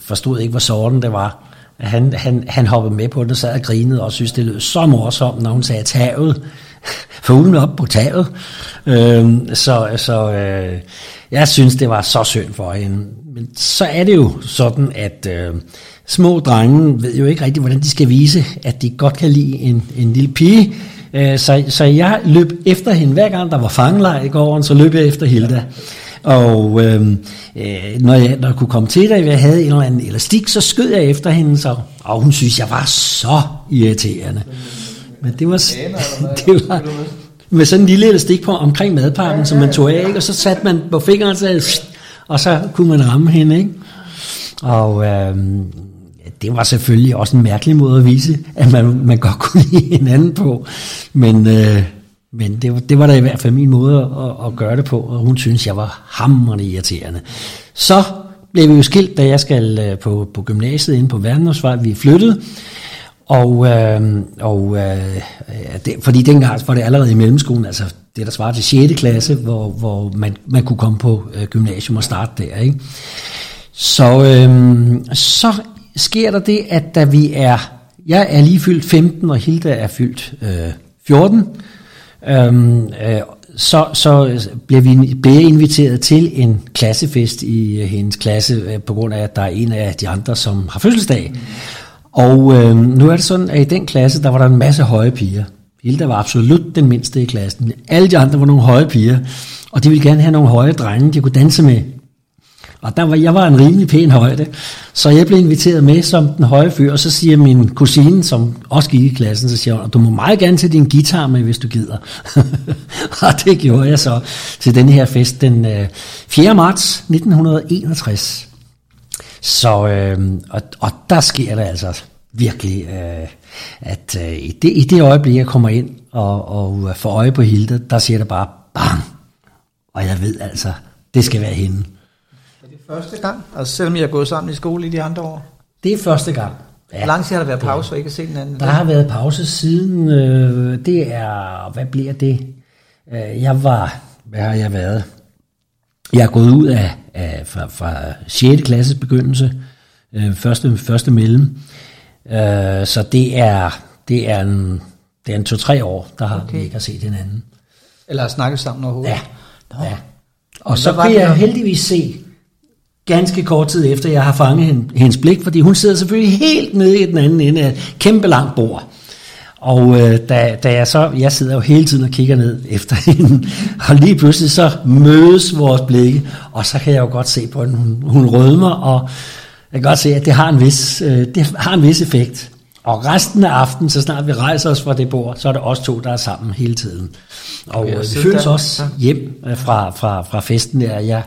F: forstod ikke, hvor sorten det var. Han, han, han hoppede med på det, sad og grinede og synes, det lød så morsomt, når hun sagde taget. Fuglen op på taget. Øh, så så øh, jeg synes, det var så synd for hende. Men så er det jo sådan, at øh, små drenge ved jo ikke rigtigt, hvordan de skal vise, at de godt kan lide en, en lille pige. Øh, så, så jeg løb efter hende, hver gang der var fangelej i gården, så løb jeg efter Hilda. Og øh, øh, når, jeg, når jeg kunne komme til dig, jeg havde en eller anden elastik, så skød jeg efter hende, så, og hun synes, jeg var så irriterende. Men det var, det var med sådan en lille elastik på omkring madpakken, som man tog af, og så satte man på fingeren, så og så kunne man ramme hende, ikke? Og øh, det var selvfølgelig også en mærkelig måde at vise, at man, man godt kunne lide hinanden på. Men, øh, men det, var, det var da i hvert fald min måde at, at gøre det på, og hun synes, jeg var hammerende irriterende. Så blev vi jo skilt, da jeg skal øh, på, på gymnasiet inde på Verdensvej. Vi flyttede, øhm, og, øh, og øh, det, fordi dengang var det allerede i mellemskolen, altså det der svarer til 6. klasse, hvor, hvor man, man kunne komme på øh, gymnasium og starte der. Ikke? Så, øhm, så sker der det, at da vi er, jeg er lige fyldt 15, og Hilda er fyldt øh, 14, øhm, øh, så, så blev, vi, bliver inviteret til en klassefest i øh, hendes klasse, øh, på grund af, at der er en af de andre, som har fødselsdag. Mm. Og øh, nu er det sådan, at i den klasse, der var der en masse høje piger. Hilda var absolut den mindste i klassen. Alle de andre var nogle høje piger, og de ville gerne have nogle høje drenge, de kunne danse med. Og der var, jeg var en rimelig pæn højde, så jeg blev inviteret med som den høje fyr, og så siger min kusine, som også gik i klassen, så siger hun, du må meget gerne tage din guitar med, hvis du gider. og det gjorde jeg så til den her fest den øh, 4. Marts 1961. Så, øh, og, og der sker det altså virkelig, øh, at øh, i, det, i det øjeblik, jeg kommer ind og, og får øje på Hilde, der siger det bare bang. Og jeg ved altså, det skal være hende.
A: Er det første gang? Altså selvom jeg har gået sammen i skole i de andre år?
F: Det er første gang.
A: Ja, Hvor lang tid har der været pause, og ikke set den anden?
F: Der har været pause siden, øh, det er, hvad bliver det? Øh, jeg var, hvad har jeg været? Jeg er gået ud af, af fra, fra 6. klasses begyndelse, øh, første, første mellem, øh, så det er, det er en, det er en to-tre år, der har okay. vi ikke har set hinanden.
A: Eller snakket sammen overhovedet?
F: Ja. Nå. ja. Og så kan jeg heldigvis se, ganske kort tid efter, jeg har fanget hendes blik, fordi hun sidder selvfølgelig helt nede i den anden ende af et kæmpe langt bord. Og øh, da, da jeg så, jeg sidder jo hele tiden og kigger ned efter hende, og lige pludselig så mødes vores blikke, og så kan jeg jo godt se på hende, hun, hun rødmer, og jeg kan godt se, at det har en vis, øh, det har en vis effekt. Og resten af aftenen, så snart vi rejser os fra det bord, så er det os to, der er sammen hele tiden. Og okay, vi føles også hjem øh, fra, fra, fra festen der. Jeg,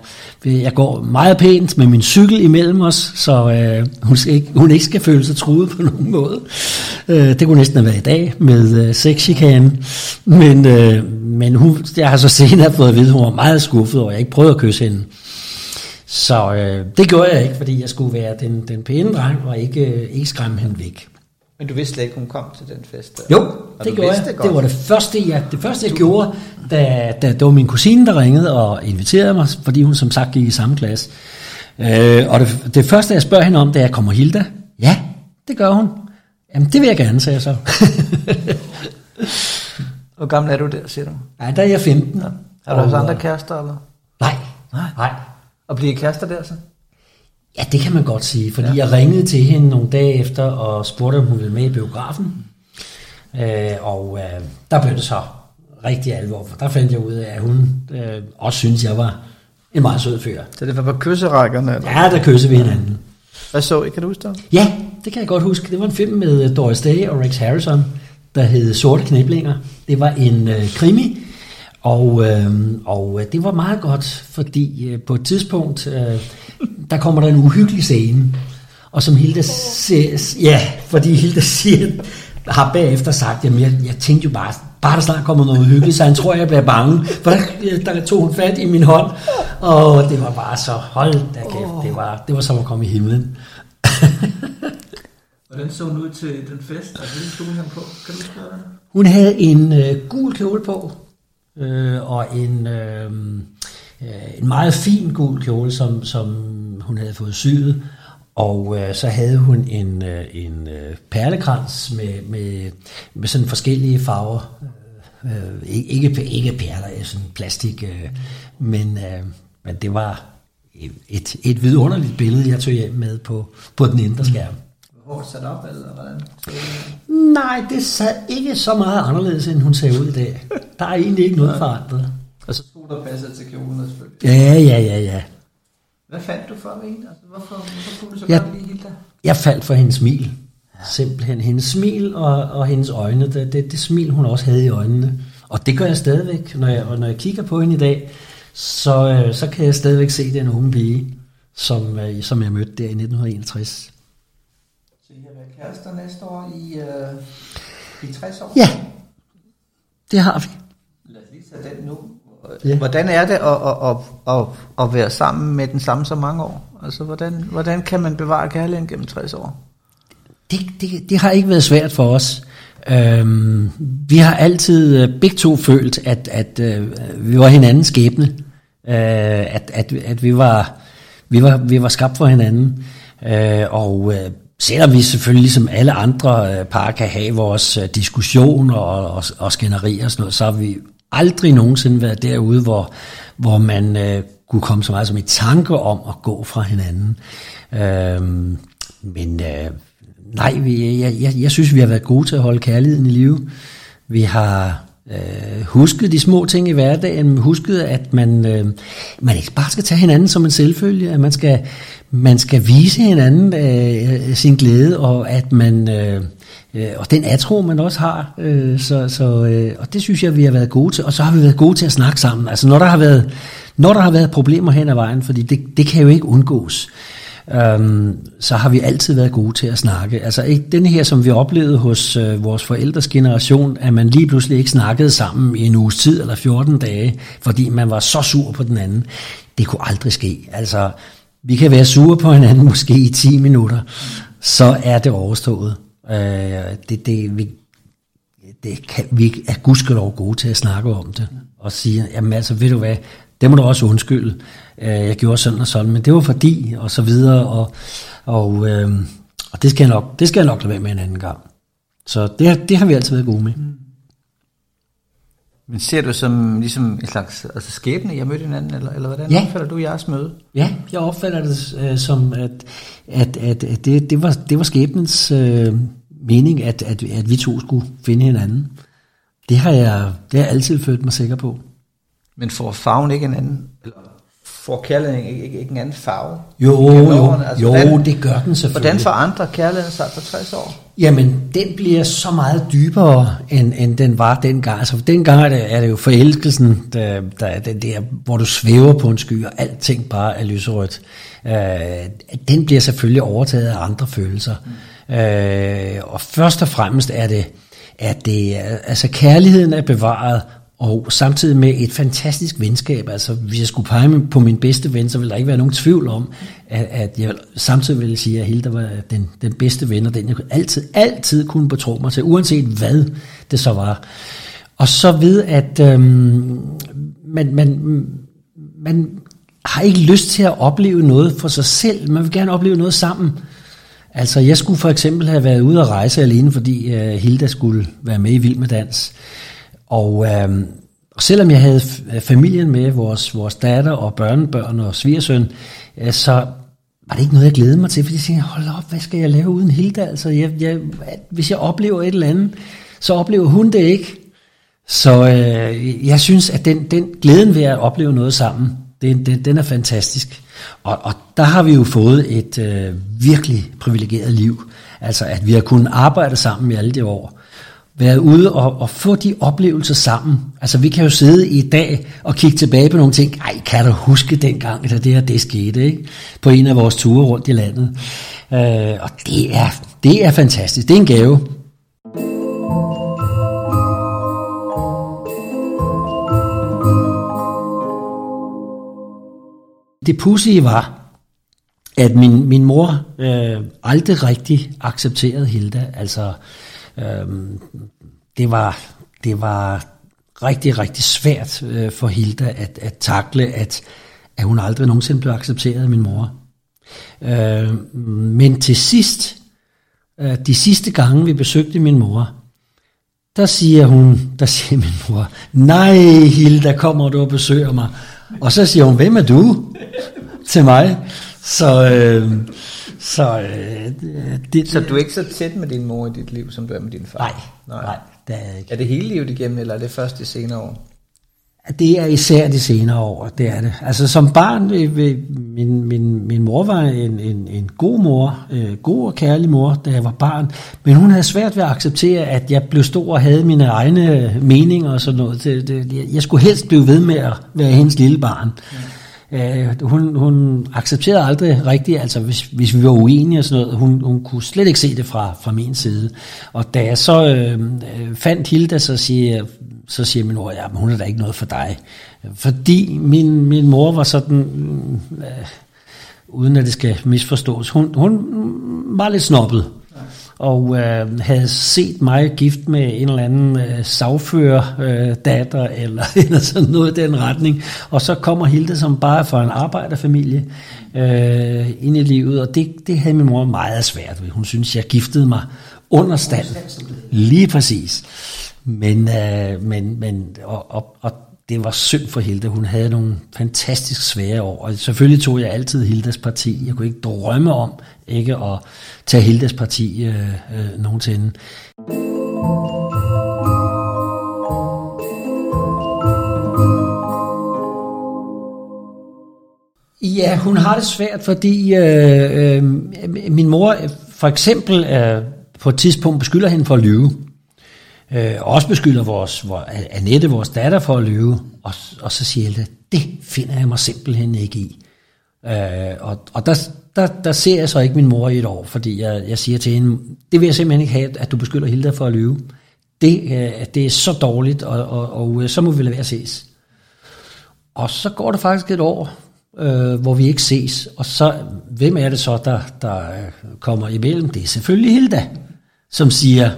F: jeg går meget pænt med min cykel imellem os, så øh, hun, skal ikke, hun ikke skal føle sig truet på nogen måde. Øh, det kunne næsten have været i dag med øh, sexchikane. Men, øh, men hun, jeg har så senere fået at vide, at hun var meget skuffet over, at jeg ikke prøvede at kysse hende. Så øh, det gjorde jeg ikke, fordi jeg skulle være den, den pæne dreng og ikke, øh, ikke skræmme hende væk.
A: Men du vidste slet ikke, hun kom til den fest?
F: Jo, og det gjorde jeg. Det, det var det første, jeg, det første, jeg gjorde, da, da det var min kusine, der ringede og inviterede mig, fordi hun som sagt gik i samme klasse. Øh, og det, det første, jeg spørger hende om, det er, kommer Hilda? Ja, det gør hun. Jamen, det vil jeg gerne, sagde jeg så.
A: Hvor gammel er du der, siger du?
F: Nej, der er jeg 15. Ja.
A: Har du også andre kærester, eller?
F: Nej, nej. nej.
A: Og blive kærester der så?
F: Ja, det kan man godt sige, fordi ja. jeg ringede til hende nogle dage efter og spurgte, om hun ville med i biografen. Øh, og øh, der blev det så rigtig alvor, for der fandt jeg ud af, at hun øh, også synes jeg var en meget sød fyr.
A: Så det var på kysserækkerne?
F: Eller? Ja, der kyssede vi hinanden.
A: Hvad så I? Kan du huske det?
F: Ja, det kan jeg godt huske. Det var en film med Doris Day og Rex Harrison, der hed Sorte Knæblinger. Det var en øh, krimi, og, øh, og det var meget godt, fordi øh, på et tidspunkt, øh, der kommer der en uhyggelig scene, og som Hilda siger, ja, fordi Hilda siger, har bagefter sagt, jamen jeg, jeg tænkte jo bare, bare der snart kommer noget uhyggeligt, så han tror, jeg bliver bange. For der, der tog hun fat i min hånd, og det var bare så, hold da kæft, det var, det var som at komme i himlen.
A: Hvordan så hun ud til den fest? Altså, hvilken kjole han på? Kan du spørge
F: Hun havde en øh, gul kjole på, øh, og en, øh, øh, en meget fin gul kjole, som, som hun havde fået syet. Og øh, så havde hun en, øh, en øh, perlekrans med, med, med sådan forskellige farver. Øh, øh ikke, ikke perler, øh, sådan plastik, øh, men, øh, men det var et, et vidunderligt billede, jeg tog hjem med på, på den indre skærm.
A: Hårdt sat op, eller hvordan?
F: Nej, det sad ikke så meget anderledes, end hun ser ud i dag. Der er egentlig ikke noget forandret.
A: Og så sko, der passer til kjolen selvfølgelig.
F: Ja, ja, ja, ja.
A: Hvad fandt du for hende? Altså, hvorfor, hvorfor kunne du så jeg, godt lide Hilda?
F: Jeg faldt for hendes smil. Simpelthen hendes smil og, og hendes øjne. Det, det, det smil, hun også havde i øjnene. Og det gør jeg stadigvæk. Når jeg, når jeg kigger på hende i dag, så, øh, så kan jeg stadigvæk se den unge pige, som, øh, som jeg mødte der i 1961.
A: Kærester næste år i, øh, i 60 år?
F: Ja, det har vi.
A: Lad os lige tage den nu. Ja. Hvordan er det at, at, at, at, at være sammen med den samme så mange år? Altså, hvordan, hvordan kan man bevare kærligheden gennem 60 år?
F: Det, det, det har ikke været svært for os. Øhm, vi har altid øh, begge to følt, at, at øh, vi var hinandens skæbne. Øh, at, at, at vi var, vi var, vi var skabt for hinanden. Øh, og øh, selvom vi selvfølgelig som alle andre øh, par kan have vores øh, diskussioner og, og, og skænderier og sådan noget, så har vi aldrig nogensinde været derude, hvor, hvor man øh, kunne komme så meget som i tanke om at gå fra hinanden. Øh, men øh, nej, vi, jeg, jeg, jeg synes, vi har været gode til at holde kærligheden i live. Vi har øh, husket de små ting i hverdagen, husket, at man, øh, man ikke bare skal tage hinanden som en selvfølge, at man skal, man skal vise hinanden øh, sin glæde, og at man... Øh, øh, og den atro, man også har. Øh, så, så, øh, og det synes jeg, vi har været gode til. Og så har vi været gode til at snakke sammen. Altså når der har været, når der har været problemer hen ad vejen, fordi det, det kan jo ikke undgås øhm, så har vi altid været gode til at snakke. Altså ikke den her, som vi oplevede hos øh, vores forældres generation, at man lige pludselig ikke snakkede sammen i en uges tid eller 14 dage, fordi man var så sur på den anden. Det kunne aldrig ske. Altså, vi kan være sure på hinanden måske i 10 minutter, så er det overstået. Øh, det, det, vi, det kan, vi er gudskelov gode til at snakke om det, og sige, jamen altså, ved du hvad, det må du også undskylde øh, jeg gjorde sådan og sådan, men det var fordi, og så videre, og, og, øh, og det, skal jeg nok, det skal jeg nok lade være med en anden gang. Så det, det har vi altid været gode med. Mm.
A: Men ser du som ligesom en slags altså skæbne, jeg mødte hinanden, eller, eller hvordan ja. opfatter du jeres møde?
F: Ja, jeg opfatter det øh, som, at, at, at, at det, det, var, det var skæbnens øh, mening, at, at, at vi to skulle finde hinanden. Det har jeg, det har jeg altid følt mig sikker på.
A: Men får farven ikke en anden, eller får kærligheden ikke, ikke, ikke en anden farve?
F: Jo, jo, altså, jo hvordan, det gør den selvfølgelig.
A: Hvordan forandrer kærligheden sig på 60 år?
F: Jamen, den bliver så meget dybere, end, end den var dengang. Altså, dengang er det, er det jo forelskelsen, der, der er den der, hvor du svæver på en sky, og alting bare er lyserødt. Øh, den bliver selvfølgelig overtaget af andre følelser. Mm. Øh, og først og fremmest er det, at det, altså kærligheden er bevaret, og samtidig med et fantastisk venskab. Altså, hvis jeg skulle pege på min bedste ven, så ville der ikke være nogen tvivl om, at, at jeg samtidig ville sige, at Hilda var den, den bedste ven, og den jeg altid, altid kunne betro mig til, uanset hvad det så var. Og så ved, at øhm, man, man, man har ikke lyst til at opleve noget for sig selv. Man vil gerne opleve noget sammen. Altså, jeg skulle for eksempel have været ude at rejse alene, fordi øh, Hilda skulle være med i Vild med Dans. Og, øh, og selvom jeg havde øh, familien med, vores, vores datter og børnebørn og svigersøn, øh, så var det ikke noget, jeg glædede mig til, fordi jeg tænkte, hold op, hvad skal jeg lave uden Hilda? Altså, jeg, jeg, hvis jeg oplever et eller andet, så oplever hun det ikke. Så øh, jeg synes, at den, den glæden ved at opleve noget sammen, den, den, den er fantastisk. Og, og der har vi jo fået et øh, virkelig privilegeret liv. Altså, at vi har kunnet arbejde sammen i alle de år været ude og, og få de oplevelser sammen. Altså vi kan jo sidde i dag og kigge tilbage på nogle ting. Ej, kan du huske dengang, da det her det skete, ikke? På en af vores ture rundt i landet. Øh, og det er, det er fantastisk. Det er en gave. Det pudsige var, at min, min mor øh, aldrig rigtig accepterede Hilda. Altså, Øhm, det, var, det var rigtig, rigtig svært øh, for Hilda at, at takle, at, at hun aldrig nogensinde blev accepteret af min mor. Øh, men til sidst, øh, de sidste gange vi besøgte min mor, der siger hun, der siger min mor, nej Hilda, kommer du og besøger mig. Og så siger hun, hvem er du? til mig. Så, øh,
A: så, øh, det, så du er ikke så tæt med din mor i dit liv, som du er med din far?
F: Nej, nej, nej det er jeg ikke.
A: Er det hele livet igennem, eller er det først de senere år?
F: Det er især de senere år, det er det. Altså som barn, min, min, min mor var en, en, en god mor, øh, god og kærlig mor, da jeg var barn, men hun havde svært ved at acceptere, at jeg blev stor og havde mine egne meninger og sådan noget. Det, det, jeg skulle helst blive ved med at være hendes lille barn. Mm. Øh, hun, hun accepterede aldrig rigtigt, altså hvis, hvis vi var uenige og sådan noget, hun, hun kunne slet ikke se det fra, fra min side. Og da jeg så øh, øh fandt Hilda, så siger, så siger min mor, ja, men hun er da ikke noget for dig. Fordi min, min mor var sådan, øh, uden at det skal misforstås, hun, hun var lidt snobbet og øh, havde set mig gift med en eller anden øh, sagfører øh, datter eller, eller sådan noget i den retning. Og så kommer Hilde som bare fra en arbejderfamilie øh, ind i livet, og det, det havde min mor meget svært ved. Hun synes, jeg giftede mig under stand. Lige præcis. Men, øh, men, men og, og, og det var synd for Hilda. Hun havde nogle fantastisk svære år, og selvfølgelig tog jeg altid Hildas parti. Jeg kunne ikke drømme om ikke at tage Hildas parti øh, øh, nogensinde. Ja, hun har det svært, fordi øh, øh, min mor øh, for eksempel øh, på et tidspunkt beskylder hende for at lyve. Øh, også beskylder vores, vores, Annette, vores datter, for at lyve. Og, og så siger Hilda, det finder jeg mig simpelthen ikke i. Øh, og og der, der, der ser jeg så ikke min mor i et år, fordi jeg, jeg siger til hende, det vil jeg simpelthen ikke have, at du beskylder Hilda for at lyve. Det, øh, det er så dårligt, og, og, og øh, så må vi lade være at ses. Og så går der faktisk et år, øh, hvor vi ikke ses. Og så, hvem er det så, der, der øh, kommer imellem? Det er selvfølgelig Hilda, som siger,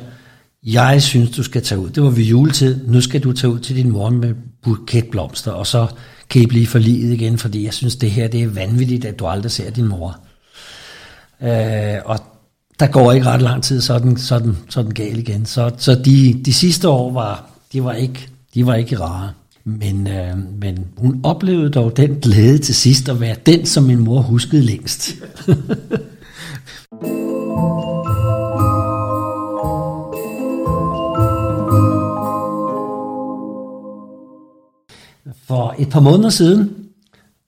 F: jeg synes, du skal tage ud. Det var ved juletid. Nu skal du tage ud til din mor med buketblomster, og så kan I blive forliget igen, fordi jeg synes, det her det er vanvittigt, at du aldrig ser din mor. Øh, og der går ikke ret lang tid, så er den, så er den, så er den gal igen. Så, så de, de sidste år var, de var ikke, de var ikke rare. Men, øh, men hun oplevede dog den glæde til sidst at være den, som min mor huskede længst. For et par måneder siden,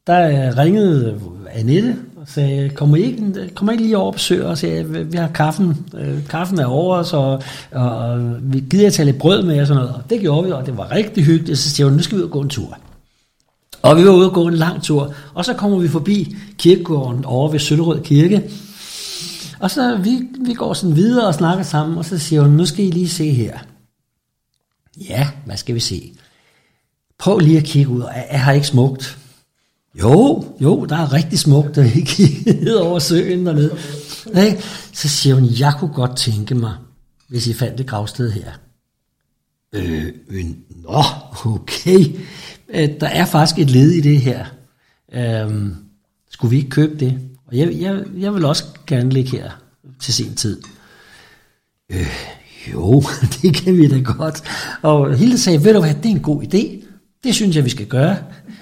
F: der øh, ringede Annette og sagde, kommer I ikke, kommer I ikke lige over og besøge os? Vi har kaffen, øh, kaffen er over, så og, vi gider at tage lidt brød med og sådan noget. Og det gjorde vi, og det var rigtig hyggeligt. Så siger hun, nu skal vi ud og gå en tur. Og vi var ude og gå en lang tur, og så kommer vi forbi kirkegården over ved Søllerød Kirke. Og så vi, vi går sådan videre og snakker sammen, og så siger hun, nu skal I lige se her. Ja, hvad skal vi se? Prøv lige at kigge ud, er, er her ikke smukt? Jo, jo, der er rigtig smukt, der vi kiggede over søen dernede. Nej, så siger hun, jeg kunne godt tænke mig, hvis I fandt et gravsted her. Øh, øh, nå, okay. Øh, der er faktisk et led i det her. Øh, skulle vi ikke købe det? Og jeg, jeg, jeg vil også gerne ligge her til sin tid. Øh, jo, det kan vi da godt. Og Hilde sagde, ved du hvad, det er en god idé. Det synes jeg, vi skal gøre.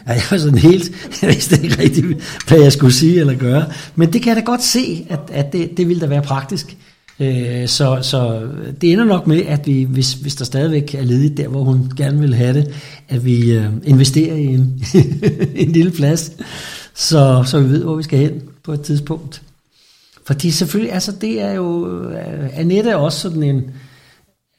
F: Ja, jeg var sådan helt, jeg vidste ikke rigtigt, hvad jeg skulle sige eller gøre. Men det kan jeg da godt se, at, at det, det ville da være praktisk. Øh, så, så det ender nok med, at vi, hvis, hvis der stadigvæk er ledigt der, hvor hun gerne vil have det, at vi øh, investerer i en, en lille plads, så, så vi ved, hvor vi skal hen på et tidspunkt. Fordi selvfølgelig, altså det er jo, øh, Annette er også sådan en,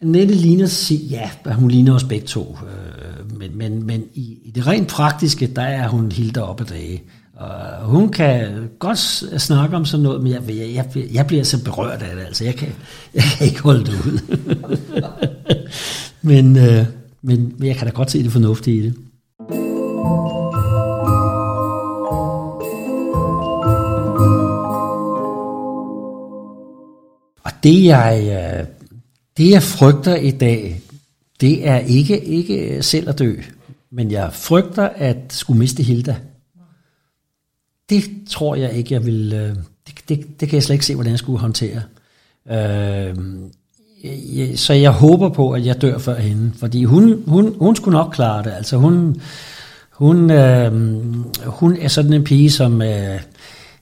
F: Annette ligner, ja, hun ligner os begge to, øh, men, men, men i, i det rent praktiske, der er hun helt deroppe af dage. Og hun kan godt snakke om sådan noget, men jeg, jeg, jeg, jeg bliver så berørt af det, altså jeg kan, jeg kan ikke holde det ud. men, øh, men, men jeg kan da godt se det fornuftige i det. Og det jeg øh, det jeg frygter i dag, det er ikke, ikke selv at dø, men jeg frygter at skulle miste Hilda. Det tror jeg ikke, jeg vil... Øh, det, det, det kan jeg slet ikke se, hvordan jeg skulle håndtere. Øh, så jeg håber på, at jeg dør før hende, fordi hun, hun, hun skulle nok klare det. Altså hun, hun, øh, hun er sådan en pige, som øh,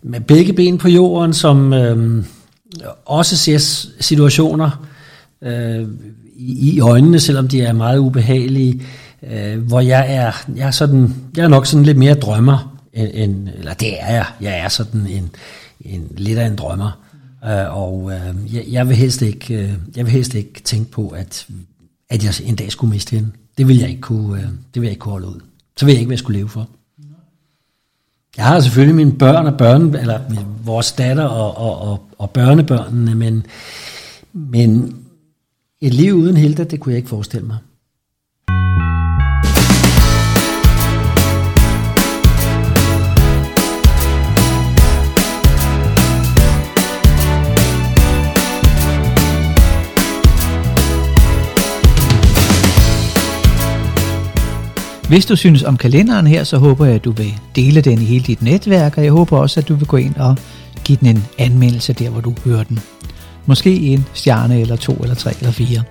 F: med begge ben på jorden, som øh, også ser situationer, øh, i, i øjnene, selvom de er meget ubehagelige, øh, hvor jeg er, jeg er sådan, jeg er nok sådan lidt mere drømmer, end, end eller det er jeg, jeg er sådan en, en lidt af en drømmer, øh, og øh, jeg, jeg, vil helst ikke, øh, jeg vil helst ikke tænke på, at, at jeg en dag skulle miste hende. Det vil jeg ikke kunne, øh, det vil jeg ikke kunne holde ud. Så vil jeg ikke, hvad jeg skulle leve for. Jeg har selvfølgelig mine børn og børn, eller vores datter og, og, og, og børnebørnene, men, men et liv uden Hilda, det kunne jeg ikke forestille mig.
A: Hvis du synes om kalenderen her, så håber jeg, at du vil dele den i hele dit netværk, og jeg håber også, at du vil gå ind og give den en anmeldelse der, hvor du hører den. Måske en stjerne eller to eller tre eller fire.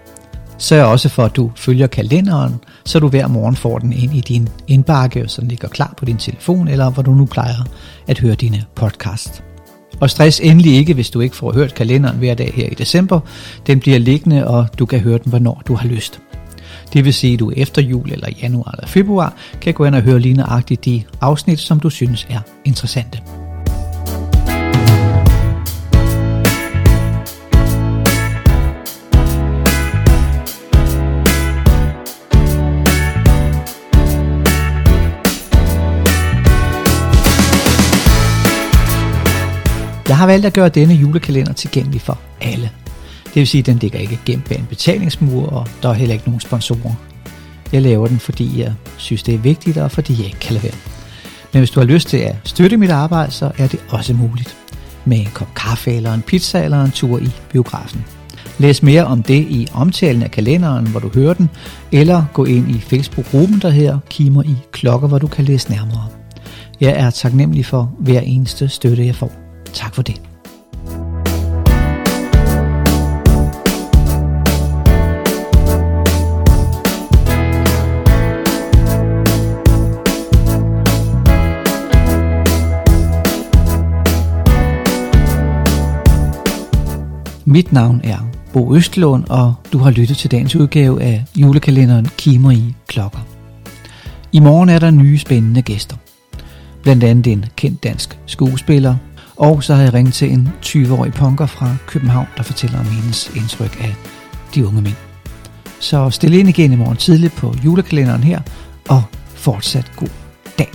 A: Sørg også for, at du følger kalenderen, så du hver morgen får den ind i din indbakke, så den ligger klar på din telefon, eller hvor du nu plejer at høre dine podcast. Og stress endelig ikke, hvis du ikke får hørt kalenderen hver dag her i december. Den bliver liggende, og du kan høre den, hvornår du har lyst. Det vil sige, at du efter jul eller januar eller februar kan gå ind og høre lige nøjagtigt de afsnit, som du synes er interessante. Jeg har valgt at gøre denne julekalender tilgængelig for alle. Det vil sige, at den ligger ikke gemt bag en betalingsmur, og der er heller ikke nogen sponsorer. Jeg laver den, fordi jeg synes, det er vigtigt, og fordi jeg ikke kan lade være. Men hvis du har lyst til at støtte mit arbejde, så er det også muligt. Med en kop kaffe eller en pizza eller en tur i biografen. Læs mere om det i omtalen af kalenderen, hvor du hører den, eller gå ind i Facebook-gruppen, der her Kimer i Klokker, hvor du kan læse nærmere. Jeg er taknemmelig for hver eneste støtte, jeg får. Tak for det. Mit navn er Bo Østlund, og du har lyttet til dagens udgave af julekalenderen Kimer i Klokker. I morgen er der nye spændende gæster. Blandt andet en kendt dansk skuespiller, og så har jeg ringet til en 20-årig punker fra København, der fortæller om hendes indtryk af de unge mænd. Så stil ind igen i morgen tidligt på julekalenderen her, og fortsat god dag.